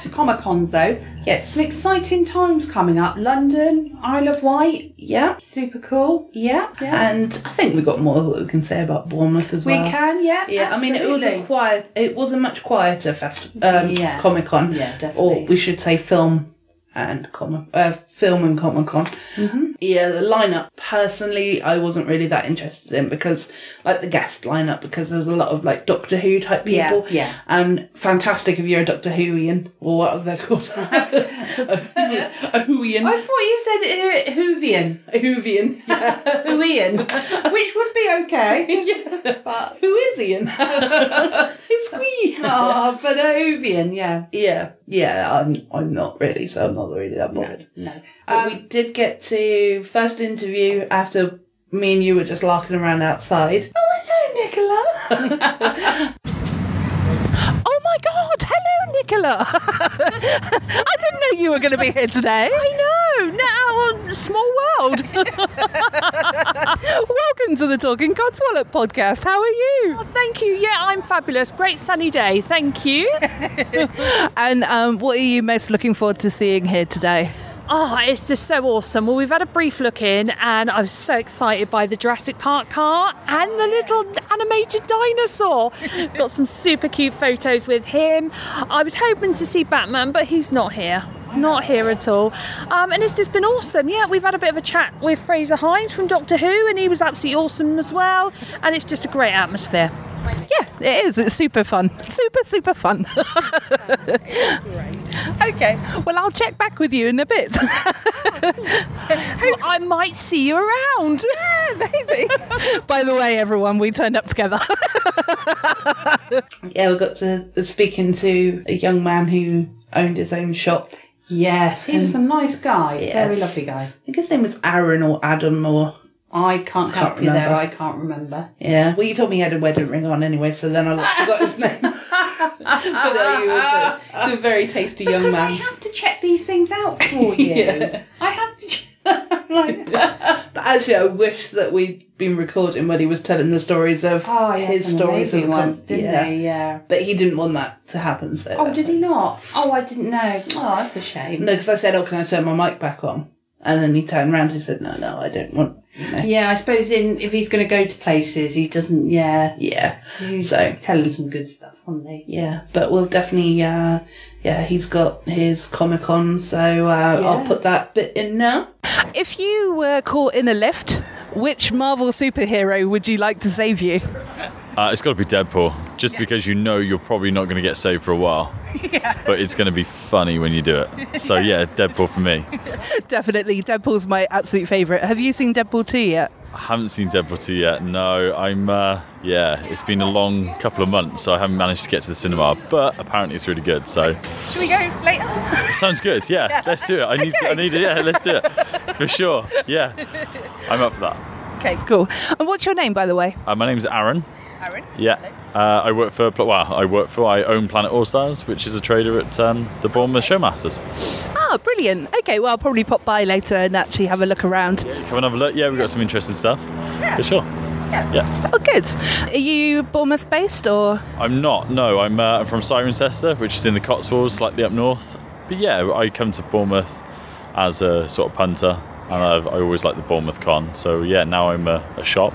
Back to Comic Cons though. Yes. Some exciting times coming up. London, Isle of Wight. Yeah. Super cool. Yeah. Yeah. And I think we've got more that we can say about Bournemouth as well. We can, yeah. Yeah, I mean, it was a quiet. It was a much quieter fest, um, Yeah. Comic Con. Yeah, definitely. Or we should say film and Comic uh, Film and Comic Con. Yeah, the lineup personally, I wasn't really that interested in because, like the guest lineup, because there's a lot of like Doctor Who type people. yeah. And fantastic if you're a Doctor Whoian or whatever they're called. a Whoian. I thought you said uh, Hoovian. A Whovian. Yeah. Hooian, which would be okay. yeah, But who is Ian? it's me. Oh, but a Hoovian, yeah. Yeah, yeah, I'm I'm not really, so I'm not really that bothered. No. But we um, did get to first interview after me and you were just larking around outside. Oh, hello, Nicola. Oh my God! Hello, Nicola. I didn't know you were going to be here today. I know. Now, small world. Welcome to the Talking Codswallop podcast. How are you? Oh, thank you. Yeah, I'm fabulous. Great sunny day. Thank you. And um, what are you most looking forward to seeing here today? Oh, it's just so awesome. Well, we've had a brief look in, and I was so excited by the Jurassic Park car and the little animated dinosaur. Got some super cute photos with him. I was hoping to see Batman, but he's not here. Not here at all. Um, and it's just been awesome. Yeah, we've had a bit of a chat with Frazer Hines from Doctor Who, and he was absolutely awesome as well. And it's just a great atmosphere. Yeah, it is. It's super fun. Super, super fun. okay. Well, I'll check back with you in a bit. I might see you around. Yeah, maybe. By the way, everyone, we turned up together. yeah, we got to speaking to a young man who owned his own shop. Yes, he was a nice guy. Very Yes. lovely guy. I think his name was Aaron or Adam or I can't help you there. I can't remember. yeah. Well, you told me he had a wedding ring on anyway, so then I forgot his name. but uh, he was a, a very tasty young man. Because I man. have to check these things out for you. Yeah. I have to. Ch- But actually, I wish that we'd been recording when he was telling the stories of Oh, yes, his stories of amazing the con- ones, didn't yeah. they? Yeah. But he didn't want that to happen. So Oh, did he not? Oh, I didn't know. Oh, that's a shame. No, because I said, "Oh, can I turn my mic back on?" And then he turned around and he said, "No, no, I don't want." You know. Yeah, I suppose in if he's going to go to places, he doesn't. Yeah, Yeah. he's So telling some good stuff, hasn't he? yeah, but we'll definitely. Uh, yeah, he's got his Comic Con, so uh, I'll put that bit in now. if you were caught in a lift, which Marvel superhero would you like to save you? Uh, it's got to be Deadpool, just because you know you're probably not going to get saved for a while. But it's going to be funny when you do it. So yeah, Deadpool for me. Definitely, Deadpool's my absolute favourite. Have you seen Deadpool 2 yet? I haven't seen Deadpool 2 yet. No, I'm. Uh, yeah, it's been a long couple of months, so I haven't managed to get to the cinema. But apparently, it's really good. So Should we go later? sounds good. Yeah, let's do it. I need. To, I need it. Yeah, let's do it for sure. Yeah, I'm up for that. Okay, cool. And what's your name, by the way? Uh, my name's Aaron. Aaron. Yeah. Uh, I work for. Well, I work for. I own Planet All Stars, which is a trader at um, the Bournemouth Showmasters. Ah, brilliant. Okay, well, I'll probably pop by later and actually have a look around. Come and have a look. Yeah, we've got some interesting stuff. Yeah. For sure. Yeah. yeah. Oh, good. Are you Bournemouth based or? I'm not. No, I'm uh, from Cirencester, which is in the Cotswolds, slightly up north. But yeah, I come to Bournemouth as a sort of punter, and I've, I always like the Bournemouth con. So yeah, now I'm a, a shop.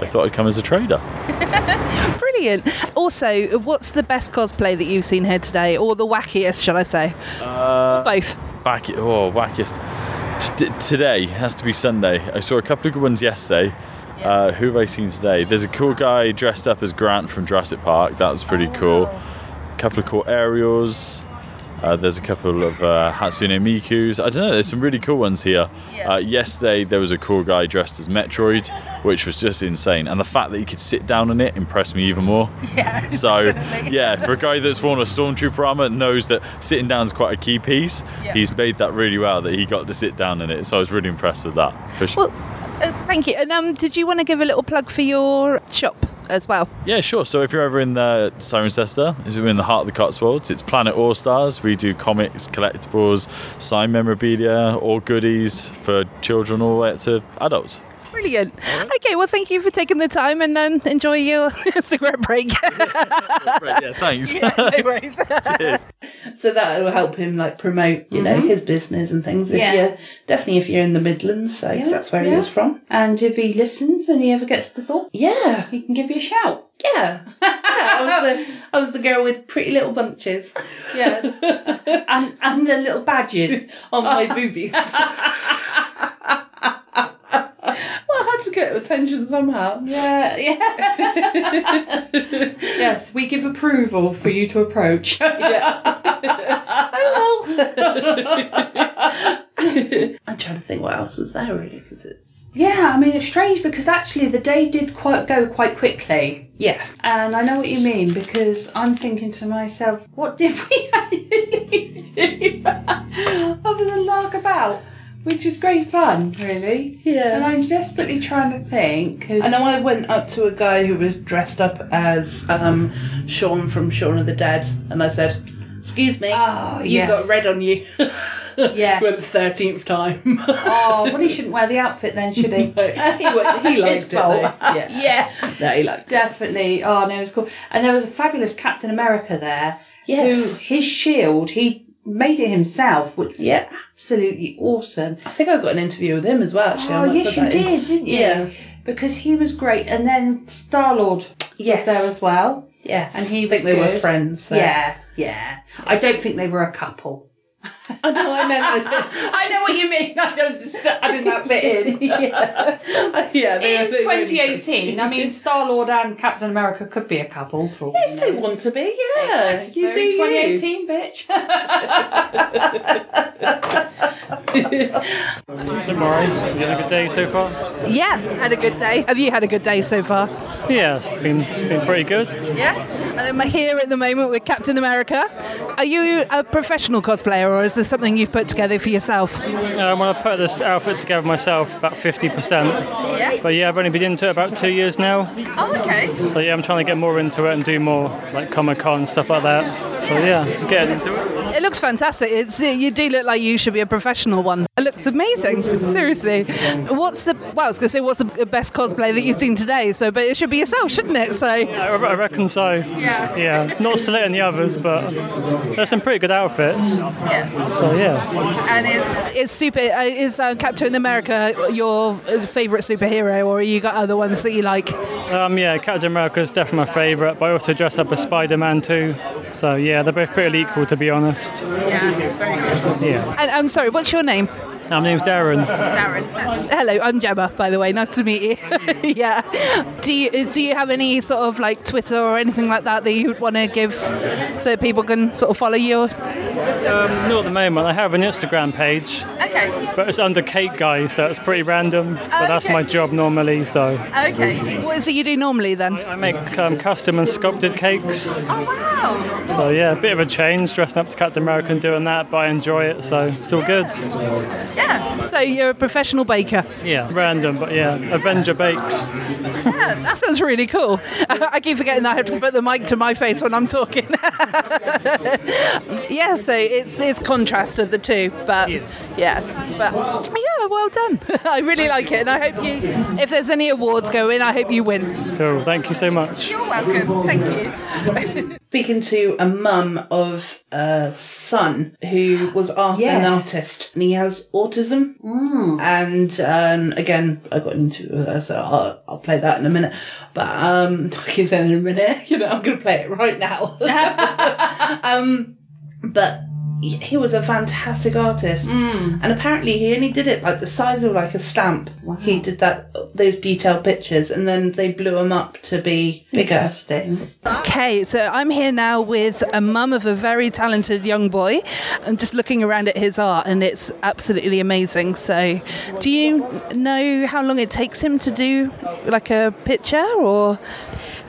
I thought I'd come as a trader. Brilliant. Also, what's the best cosplay that you've seen here today, or the wackiest, shall I say? Uh, Both. Back, oh, wackiest. T- today has to be Sunday. I saw a couple of good ones yesterday. Uh, who have I seen today? There's a cool guy dressed up as Grant from Jurassic Park. That was pretty cool. A couple of cool aerials. Uh, there's a couple of uh, Hatsune Miku's. I don't know. There's some really cool ones here. Uh, yesterday there was a cool guy dressed as Metroid, which was just insane. And the fact that he could sit down on it impressed me even more. Yeah. So yeah, for a guy that's worn a stormtrooper armor and knows that sitting down is quite a key piece, Yeah. he's made that really well that he got to sit down in it. So I was really impressed with that. Sure. Well, uh, thank you. And um, did you want to give a little plug for your shop as well? Yeah, sure. So if you're ever in the Cirencester, is in the heart of the Cotswolds, it's Planet All Stars. We do comics, collectibles, signed memorabilia, all goodies for children all the way up to adults. Brilliant. Okay, well, thank you for taking the time and um, enjoy your cigarette break. yeah, thanks. Yeah, no worries. Cheers. So that will help him like promote, you know, Mhm. his business and things. If Yeah. you're dedefinitely if you're in the Midlands, so 'cause Yeah, that's where he yeah. was from. And if he listens and he ever gets the thought, Yeah, he can give you a shout. yeah. yeah I was the I was the girl with pretty little bunches. Yes. and and the little badges on my boobies. Well, I had to get attention somehow. Yeah, yeah. yes, we give approval for you to approach. Yeah. I'm trying to think what else was there really because it's Yeah, I mean it's strange because actually the day did quite go quite quickly. Yeah. And I know what you mean because I'm thinking to myself, what did we do other than lark about? Which is great fun, really. Yeah. And I'm desperately trying to think. 'cause- I know I went up to a guy who was dressed up as um, Shaun from Shaun of the Dead, and I said, "Excuse me, Oh, you've yes. got red on you." Yes. For the thirteenth time. oh, well, he shouldn't wear the outfit then, should he? he, wa- he liked it. Yeah. yeah. No, he liked it. Definitely. Oh, no, it was cool. And there was a fabulous Captain America there. Yes. Who, his shield, he made it himself, which Yeah. absolutely awesome. I think I got an interview with him as well. Actually, Oh, yes, you that in. did, didn't you? Yeah. Because he was great. And then Star Lord Yes. was there as well. Yes. And he I think they were friends. So. Yeah, yeah. I don't think they were a couple. Oh, I know. I meant. I know what you mean. I was just adding that bit in. yeah. yeah. They It is were doing really 2018. I mean, Star Lord and Captain America could be a couple for all If they want to be, yeah. You do Very you. 2018, bitch. So, Maurice, you had a good day so far? Yeah, had a good day. Have you had a good day so far? Yeah, it's been, it's been pretty good. Yeah. And I'm here at the moment with Captain America. Are you a professional cosplayer or is this something you've put together for yourself? Um, when I put this outfit together myself, about 50%. Yeah. But yeah, I've only been into it about two years now. Oh, okay. So yeah, I'm trying to get more into it and do more like Comic Con stuff like that. So yeah, getting into it. It looks fantastic. It's you do look like you should be a professional one. It looks amazing. Seriously. What's the well? I was going to say what's the best cosplay that you've seen today? So, but it should be yourself, shouldn't it? So. I, I reckon so. Yeah. Yeah, not slating the others, but there's some pretty good outfits. Yeah. So yeah. And is is super uh, is uh, Captain America your favourite superhero, or you got other ones that you like? Um, yeah, Captain America is definitely my favourite, but I also dress up as Spider-Man too. So yeah, they're both pretty equal to be honest. Yeah. Yeah. And I'm sorry, what's your name? My name's Darren. Darren. Hello, I'm Gemma, by the way. Nice to meet you. yeah. Do you do you have any sort of like Twitter or anything like that that you would want to give so people can sort of follow you? Um, not at the moment. I have an Instagram page, Okay. but it's under Cake Guy, so it's pretty random. But that's my job normally. So Okay. What is it you do normally then? I make um, custom and sculpted cakes. Oh wow. So yeah, a bit of a change, dressing up to Captain America and doing that, but I enjoy it, so it's all good. Yeah. So you're a professional baker. Yeah, random, but yeah, Avenger bakes. Yeah, that sounds really cool. I keep forgetting that I have to put the mic to my face when I'm talking. yeah, so it's it's contrast of the two, but yeah, but yeah, well done. I really like it, and I hope you. If there's any awards going, I hope you win. Cool, thank you so much. You're welcome. Thank you. Speaking to a mum of a son who was art, Yes. an artist, and he has autism. And um, again, I got into with her, so I'll, I'll play that in a minute. But um, I keep saying in a minute, you know, I'm going to play it right now. um, but he he was a fantastic artist, mm. and apparently he only did it like the size of like a stamp. He did that those detailed pictures, and then they blew him up to be bigger. Interesting. Okay, so I'm here now with a mum of a very talented young boy. I'm just looking around at his art, and it's absolutely amazing. So, do you know how long it takes him to do like a picture, or?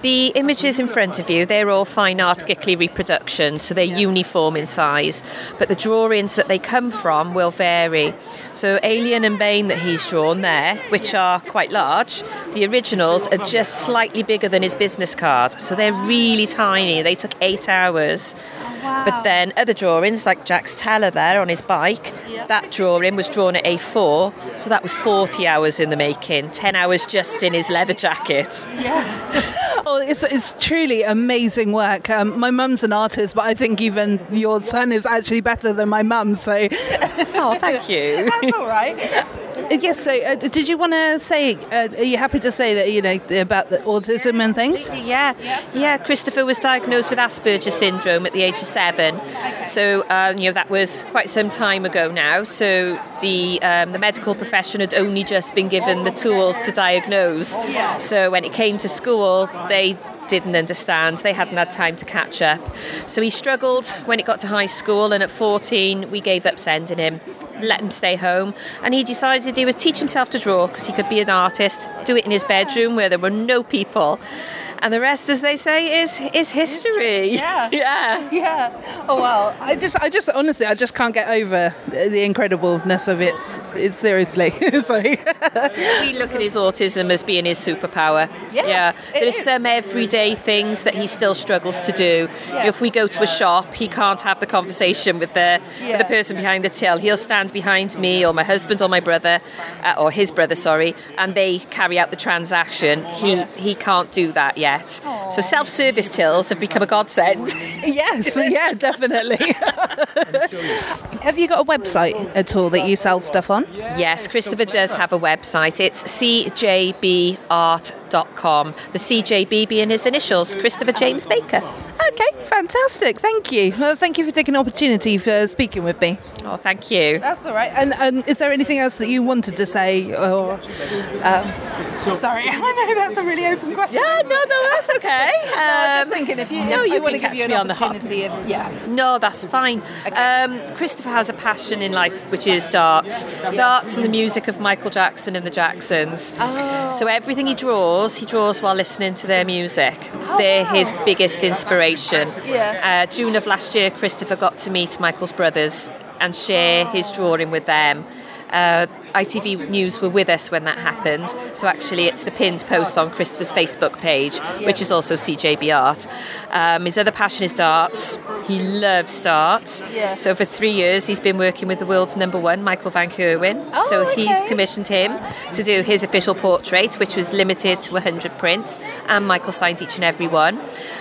The images in front of you, they're all fine art Giclée reproductions, so they're uniform in size, but the drawings that they come from will vary. So Alien and Bane that he's drawn there, which are quite large, the originals are just slightly bigger than his business card, so they're really tiny. They took eight hours. But then other drawings, like Jax Teller there on his bike, that drawing was drawn at A4, so that was 40 hours in the making, 10 hours just in his leather jacket. Yeah. oh, it's, it's truly amazing work. Um, my mum's an artist, but I think even your son is actually better than my mum. So, oh, thank you. That's all right. Uh, Yes. So, uh, did you want to say? Uh, are you happy to say that you know about the autism and things? Yeah, yeah. Christopher was diagnosed with Asperger's syndrome at the age of seven. So um, you know that was quite some time ago now. So the um, the medical profession had only just been given the tools to diagnose. So when it came to school, they didn't understand. They hadn't had time to catch up. So he struggled when it got to high school, and at 14, we gave up sending him. Let him stay home, and he decided he would teach himself to draw because he could be an artist, do it in his bedroom where there were no people, and the rest, as they say, is is history. Yeah, yeah, yeah. Oh wow! I just, I just, honestly, I just can't get over the incredibleness of it. It's seriously. so we look at his autism as being his superpower. Yeah, yeah. There's some everyday things that he still struggles to do. Yeah. If we go to a shop, he can't have the conversation with the with the person behind the till. He'll stand behind me or my husband or my brother, uh, or his brother, sorry, and they carry out the transaction. He he can't do that yet. So self-service tills have become a godsend. yes, yeah, definitely. Have you got a website at all that you sell stuff on? Yes, Christopher does have a website. It's cjbart.com. The CJB being his initials, Christopher James Baker. Okay, fantastic. Thank you. Well, thank you for taking the opportunity for speaking with me. Oh, thank you. That's all right. And, and is there anything else that you wanted to say? Or um, sorry, I know that's a really open question. Yeah, no, no, that's okay. no, I'm just Um, thinking if you, no, if you want can to give catch you an me on the hop. Opportunity, if, yeah. No, that's fine. Um, Christopher has a passion in life, which is darts. Darts and the music of Michael Jackson and the Jacksons. Oh. So everything he draws, he draws while listening to their music. They're his biggest inspiration. Yeah. Uh, June of last year, Christopher got to meet Michael's brothers and share his drawing with them. Uh, ITV News were with us when that happened, so actually it's the pinned post on Christopher's Facebook page, which is also CJB Art. Um, his other passion is darts. He loves darts. Yeah. So for three years he's been working with the world's number one, Michael van Gerwen. so he's commissioned him to do his official portrait, which was limited to 100 prints, and Michael signed each and every one.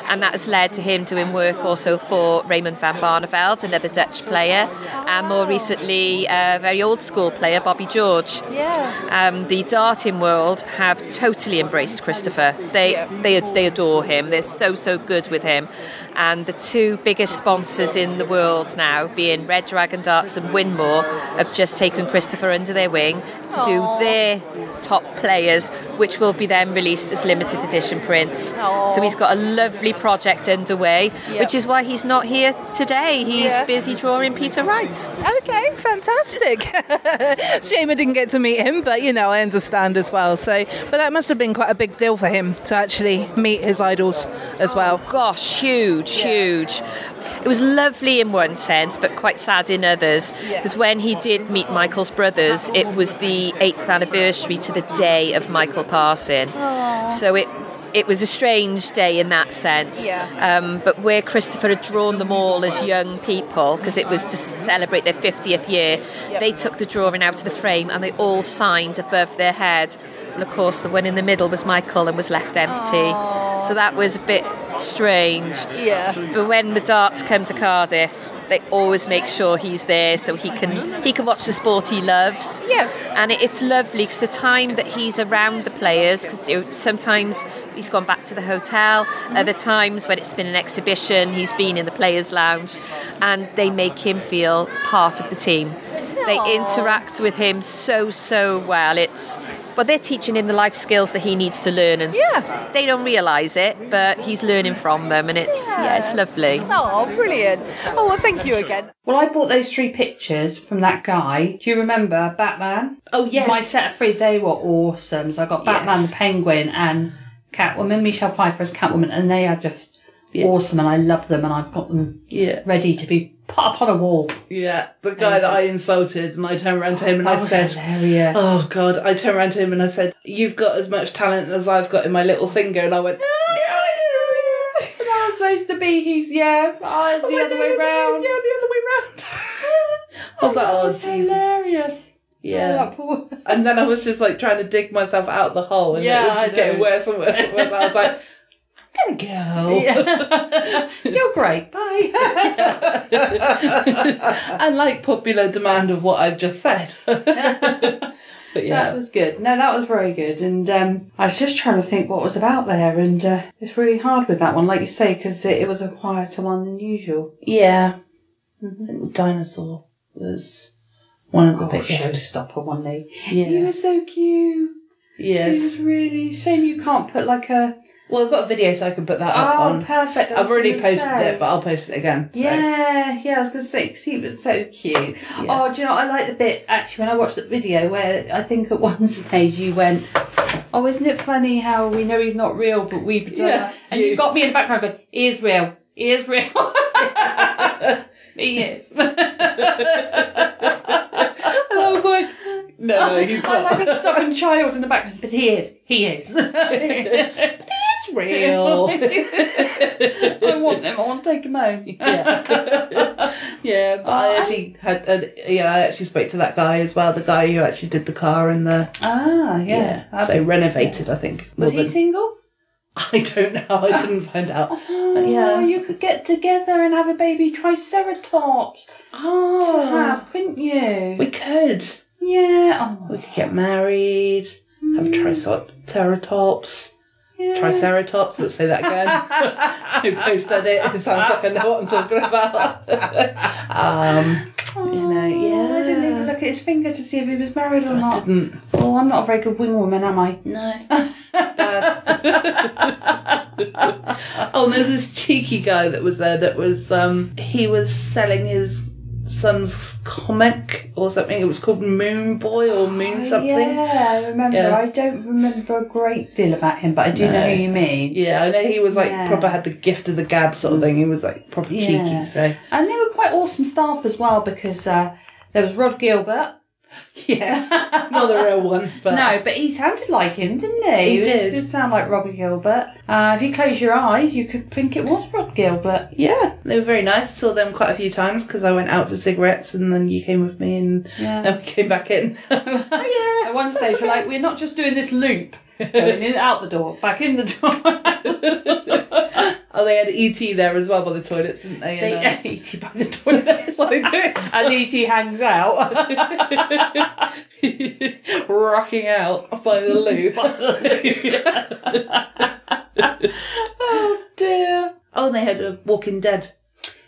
And that has led to him doing work also for Raymond van Barneveld, another Dutch player, and more recently a very old school player, Bobby George. Yeah. Um, the darting world have totally embraced Christopher. They, they they adore him. They're so so good with him. And the two biggest sponsors in the world now, being Red Dragon Darts and Winmau, have just taken Christopher under their wing to do their top players, which will be then released as limited edition prints. Aw. So he's got a lovely project underway, Yep. which is why he's not here today. He's Yeah. busy drawing Peter Wright. Okay, fantastic. Shame I didn't get to meet him, but you know, I understand as well. So, but that must have been quite a big deal for him to actually meet his idols as oh, well. Gosh, huge, huge. It was lovely in one sense, but quite sad in others. Because when he did meet Michael's brothers, it was the eighth anniversary to the day of Michael passing. So it it was a strange day in that sense. Um, but where Christopher had drawn them all as young people, because it was to celebrate their 50th year, they took the drawing out of the frame and they all signed above their head. And of course, the one in the middle was Michael and was left empty. So that was a bit strange. Yeah. But when the darts come to Cardiff, they always make sure he's there so he can he can watch the sport he loves. Yes. And it, it's lovely because the time that he's around the players, because sometimes he's gone back to the hotel, mm-hmm. other times when it's been an exhibition, he's been in the players' lounge, and they make him feel part of the team. They interact with him so so well. It's but they're teaching him the life skills that he needs to learn, and yeah. they don't realise it, but he's learning from them, and it's yeah, it's lovely. Oh, brilliant. Oh, well, thank you again. Well, I bought those three pictures from that guy. Do you remember Batman? Oh, yes. My set of three, they were awesome. So I got Batman, Yes. the Penguin, and Catwoman, Michelle Pfeiffer as Catwoman, and they are just awesome, and I love them, and I've got them Yeah. ready to be put up on a wall. Yeah, the guy that I insulted, oh, and I turned around to him and That I was said, hilarious. "Oh God!" I turned around to him and I said, "You've got as much talent as I've got in my little finger," and I went, And I was supposed to be he's yeah, oh, the other way round. Yeah, the other way round. I was like, oh, that "Oh, was Jesus." hilarious. Yeah. Oh, And then I was just like trying to dig myself out of the hole, and Yeah, it was just getting worse and worse and worse. I was like, "I'm gonna go." You're great. Bye. and like popular demand of what I've just said. But yeah. That was good. No, that was very good. And um, I was just trying to think what was about there, and uh, it's really hard with that one, like you say, because it, it was a quieter one than usual. Yeah. Dinosaur was one of the Oh, biggest. Showstopper, wasn't he? Yeah. He was so cute. Yes. He was really shame you can't put like a. Well, I've got a video, so I can put that up Oh, on. perfect. I I've already posted say. it, but I'll post it again. So. Yeah, yeah, I was to say, 'cause he was so cute. Oh, do you know, I like the bit, actually, when I watched the video where I think at one stage you went, Oh, isn't it funny how we know he's not real, but we pretend? Yeah, and you. got me in the background going, He is real. He is real. he is. and I was like, No, he's not. I'm like a stubborn child in the background, but he is. He is. he is real. I want him. I want to take him home. Yeah. yeah, but I actually had, uh, yeah, I actually spoke to that guy as well, the guy who actually did the car and the. Ah, yeah. so renovated, I think. Was he than- single? I don't know. I didn't find out. Oh, yeah. you could get together and have a baby triceratops. Oh. To have, couldn't you? We could. Yeah. Oh. We could get married, have triceratops. Yeah. Triceratops, let's say that again. so post edit, it sounds like I know what I'm talking about. um, you know, yeah. I didn't even look at his finger to see if he was married or not. didn't. Oh, I'm not a very good wing woman, am I? No. oh, and there was this cheeky guy that was there that was um he was selling his son's comic or something. It was called Moon Boy or Moon something. Yeah, I remember. Yeah. I don't remember a great deal about him, but I do know who you mean. Yeah, I know he was like Yeah. proper had the gift of the gab sort of thing. He was like proper Yeah. cheeky. So And they were quite awesome staff as well because uh, there was Rhod Gilbert. Yes, not the real one, but no, but he sounded like him, didn't he? He did. did sound like Robbie Gilbert. Uh, if you close your eyes, you could think it was Rhod Gilbert. yeah, they were very nice. Saw them quite a few times because I went out for cigarettes and then you came with me and Yeah. then we came back in. Yeah, At one stage, we're like, we're not just doing this loop, going in, out the door, back in the door. Oh, they had ET there as well by the toilets, didn't they? They And, uh, E.T. by the toilet. well, they did. As E.T. hangs out. rocking out by the loop. oh dear. Oh, and they had a Walking Dead.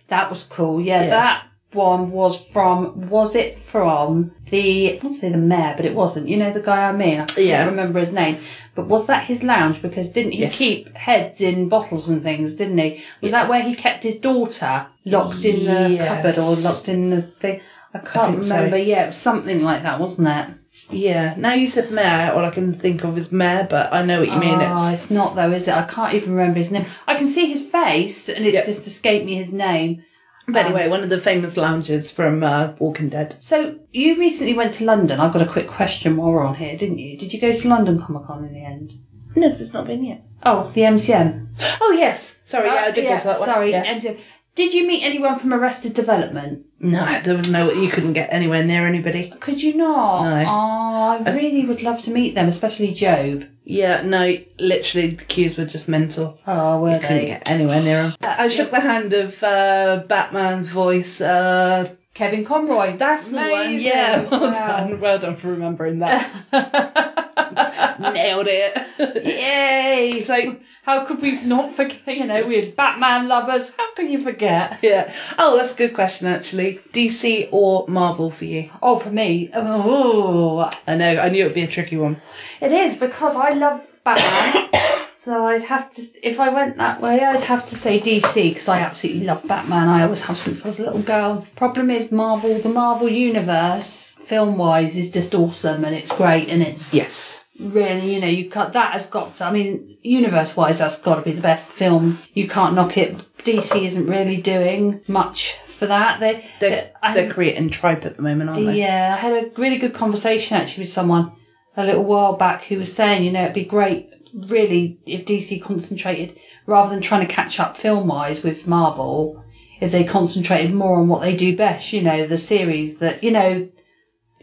That was cool. Yeah, Yeah. that one was from. Was it from the? I want to say the mayor, but it wasn't. You know the guy I mean. I can't Yeah. remember his name. But was that his lounge? Because didn't he Yes. keep heads in bottles and things? Didn't he? Was that where he kept his daughter locked in the Yes. cupboard or locked in the thing? I can't think so. remember. Yeah, it was something like that, wasn't it? Yeah. Now you said Mayor, all I can think of is Mayor, but I know what you mean. Oh, It's ah, it's not though, is it? I can't even remember his name. I can see his face, and it's Yep. just escaped me his name. But anyway, one of the famous lounges from uh, Walking Dead. So you recently went to London. I've got a quick question while we're on here, didn't you? Did you go to London Comic Con in the end? No, it's not been yet. Oh, the MCM. Oh yes, sorry, yeah, I did yeah, go to that one. Sorry, Yeah. MCM. Did you meet anyone from Arrested Development? No, there was no. You couldn't get anywhere near anybody. Could you not? No. Oh, I really would love to meet them, especially Gob. Yeah, no, literally the queues were just mental. Oh, were you couldn't they? get anywhere near them. I shook the hand of uh, Batman's voice. Uh, Kevin Conroy. That's the one. Yeah, well Wow. done. Well done for remembering that. Nailed it. Yay! So, how could we not forget? You know, we're Batman lovers. How can you forget? Yeah. Oh, that's a good question, actually. DC or Marvel for you? Oh, for me, oh, I know. I knew it would be a tricky one. it is because I love Batman. so I'd have to, if I went that way, I'd have to say DC because I absolutely love Batman. I always have since I was a little girl. Problem is, Marvel, the Marvel universe, film wise, is just awesome and it's great and it's Yes. really, you know, you cut that has got to, I mean, universe wise, that's got to be the best film. You can't knock it. DC isn't really doing much for that. They, They're, I- they're creating Tripe at the moment, aren't they? yeah, I had a really good conversation actually with someone a little while back who was saying, you know, it'd be great, really, if DC concentrated rather than trying to catch up film wise with Marvel. If they concentrated more on what they do best, you know, the series that, you know,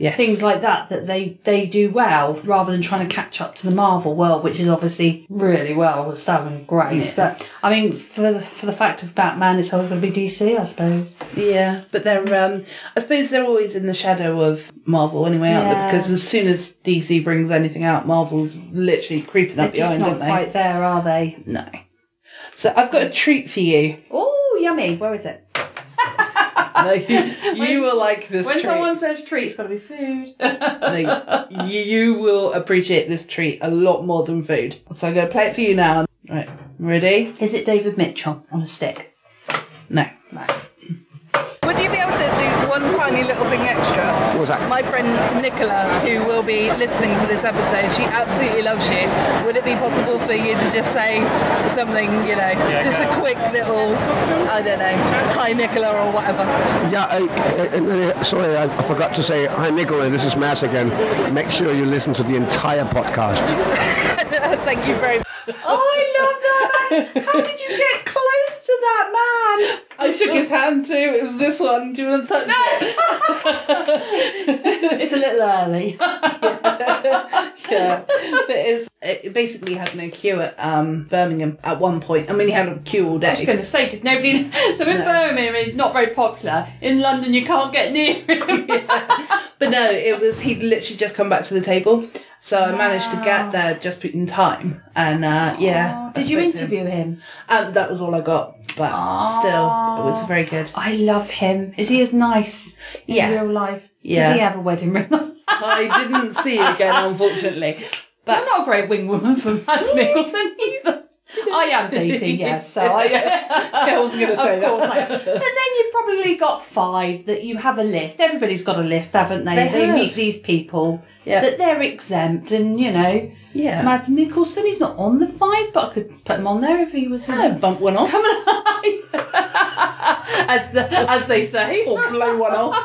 Yes. things like that that they they do well rather than trying to catch up to the Marvel world, which is obviously really well established, and great. Yeah. But I mean, for the, for the fact of Batman, it's always going to be DC, I suppose. Yeah, but they're. Um, I suppose they're always in the shadow of Marvel anyway, aren't they? Because as soon as DC brings anything out, Marvel's literally creeping They're up behind, not aren't they? quite there, are they? No. So I've got a treat for you. Oh, yummy! Where is it? No, you, you will like this When treat. someone says treat, it's got to be food. No, you, you will appreciate this treat a lot more than food. So I'm going to play it for you now. Right, ready? Is it David Mitchell on a stick? No. No. Would you be able to do one tiny little thing extra? What was that? My friend Nicola, who will be listening to this episode, she absolutely loves you. Would it be possible for you to just say something, you know, just a quick little, I don't know, hi Nicola or whatever? Yeah, I, I, I- sorry, I, I forgot to say, hi Nicola, this is Matt again. Make sure you listen to the entire podcast. Thank you very much. Oh, I love that man. How did you get close to that man? I shook his hand too. It was this one. Do you want to touch it? it's a little early. yeah, but it's, it basically had no queue at um, Birmingham at one point. I mean, he had a queue all day. I was going to say, did nobody? So in No. Birmingham, he's not very popular. In London, you can't get near him. But no, it was he'd literally just come back to the table, so I managed to get there just in time. And uh, yeah, Did you interview him? Um, that was all I got, but still, it was very good. I love him. Is he as nice in Yeah. real life? Yeah. Did he have a wedding ring? I didn't see again, unfortunately. But I'm not a great wing woman for Matt Nicholson either. I am dating, yes. So I, I wasn't gonna say of that. But then you've probably got five that you have a list. Everybody's got a list, haven't they? They have. meet these people Yeah. that they're exempt, and you know, Yeah. Mads Mikkelsen. He's not on the five, but I could put him on there if he was. Know, bump one off. Come on, as the, as they say, or blow one off.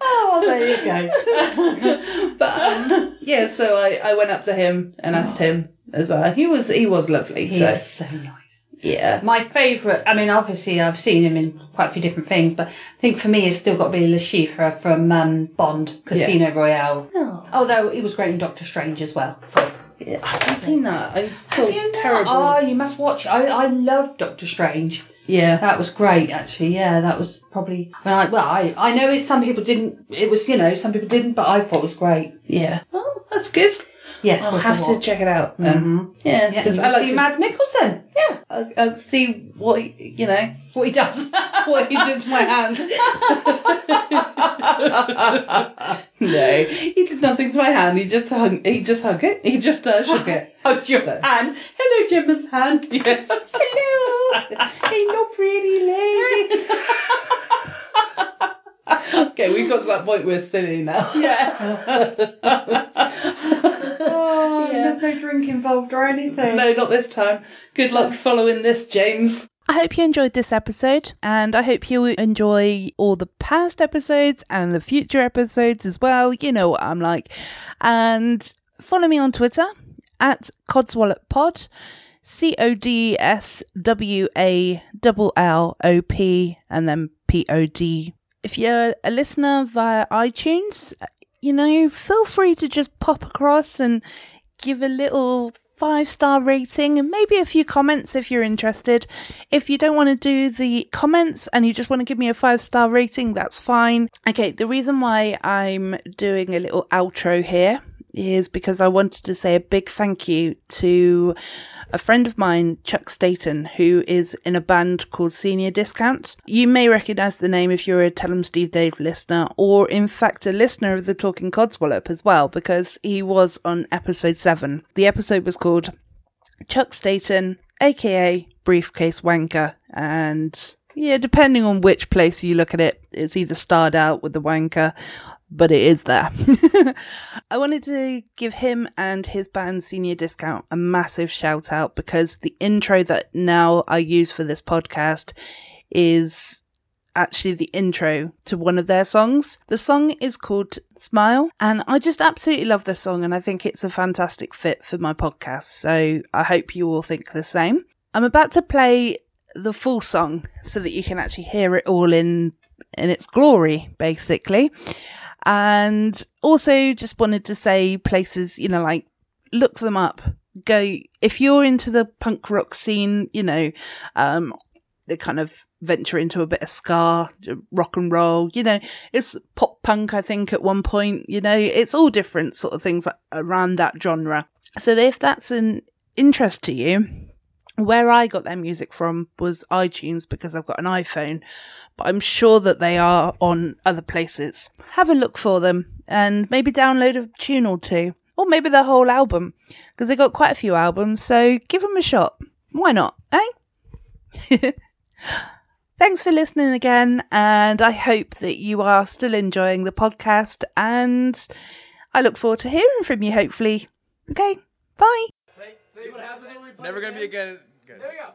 oh, there you go. but um, yeah, so I, I went up to him and asked him as well. He was he was lovely. He so is so nice. yeah, My favourite, I mean, obviously I've seen him in quite a few different things, but I think for me it's still got to be Le Chiffre from um, Bond, Casino Royale. Oh. Although he was great in Doctor Strange as well. So. Yeah, I haven't seen that. I Have you not? terrible. Oh, you must watch. I I love Doctor Strange. Yeah, that was great. Actually, yeah, that was probably. I mean, I, well, I I know it, some people didn't. It was you know some people didn't, but I thought it was great. Yeah. Oh, that's good. Yes, I'll worth have to check it out. Then. Yeah, Yeah, because you I like see to, Mads Mikkelsen. Yeah, I'll, I'll see what he, you know what he does. what he did to my hand. no, he did nothing to my hand. He just hung. He just hugged it. He just uh, shook it. Hugged your hand. Hello, Gemma's hand. Yes. Hello. Hello, pretty lady. Okay, we've got to that point we're silly now. Yeah. oh, there's no drink involved or anything. No, not this time. Good luck following this, James. I hope you enjoyed this episode, and I hope you enjoy all the past episodes and the future episodes as well. You know what I'm like. And follow me on Twitter at Codswallop C O D S W A L L O P, and then P O D. If you're a listener via iTunes, you know, feel free to just pop across and give a little five star rating and maybe a few comments if you're interested. If you don't want to do the comments and you just want to give me a five star rating, that's fine. Okay, the reason why I'm doing a little outro here is because I wanted to say a big thank you to a friend of mine, Chuck Staten, who is in a band called Senior Discount. You may recognise the name if you're a Tell 'em Steve Dave listener, or in fact a listener of the Talking Codswallop as well, because he was on episode 7. The episode was called Chuck Staten, aka Briefcase Wanker, and yeah, depending on which place you look at it, it's either starred out with the wanker but it is there. I wanted to give him and his band Senior Discount a massive shout out because the intro that now I use for this podcast is actually the intro to one of their songs. The song is called Smile, and I just absolutely love this song, and I think it's a fantastic fit for my podcast. So I hope you all think the same. I'm about to play the full song so that you can actually hear it all in in its glory, basically. And also just wanted to say places, you know, like look them up. Go if you're into the punk rock scene, you know, um, they kind of venture into a bit of ska, rock and roll. You know, it's pop punk. I think at one point, you know, it's all different sort of things around that genre. So if that's an interest to you, where I got their music from was iTunes because I've got an iPhone, but I'm sure that they are on other places. Have a look for them and maybe download a tune or two, or maybe the whole album because they got quite a few albums. So give them a shot. Why not, eh? Thanks for listening again, and I hope that you are still enjoying the podcast. And I look forward to hearing from you, hopefully. Okay, bye. Never gonna be again. Good. There we go.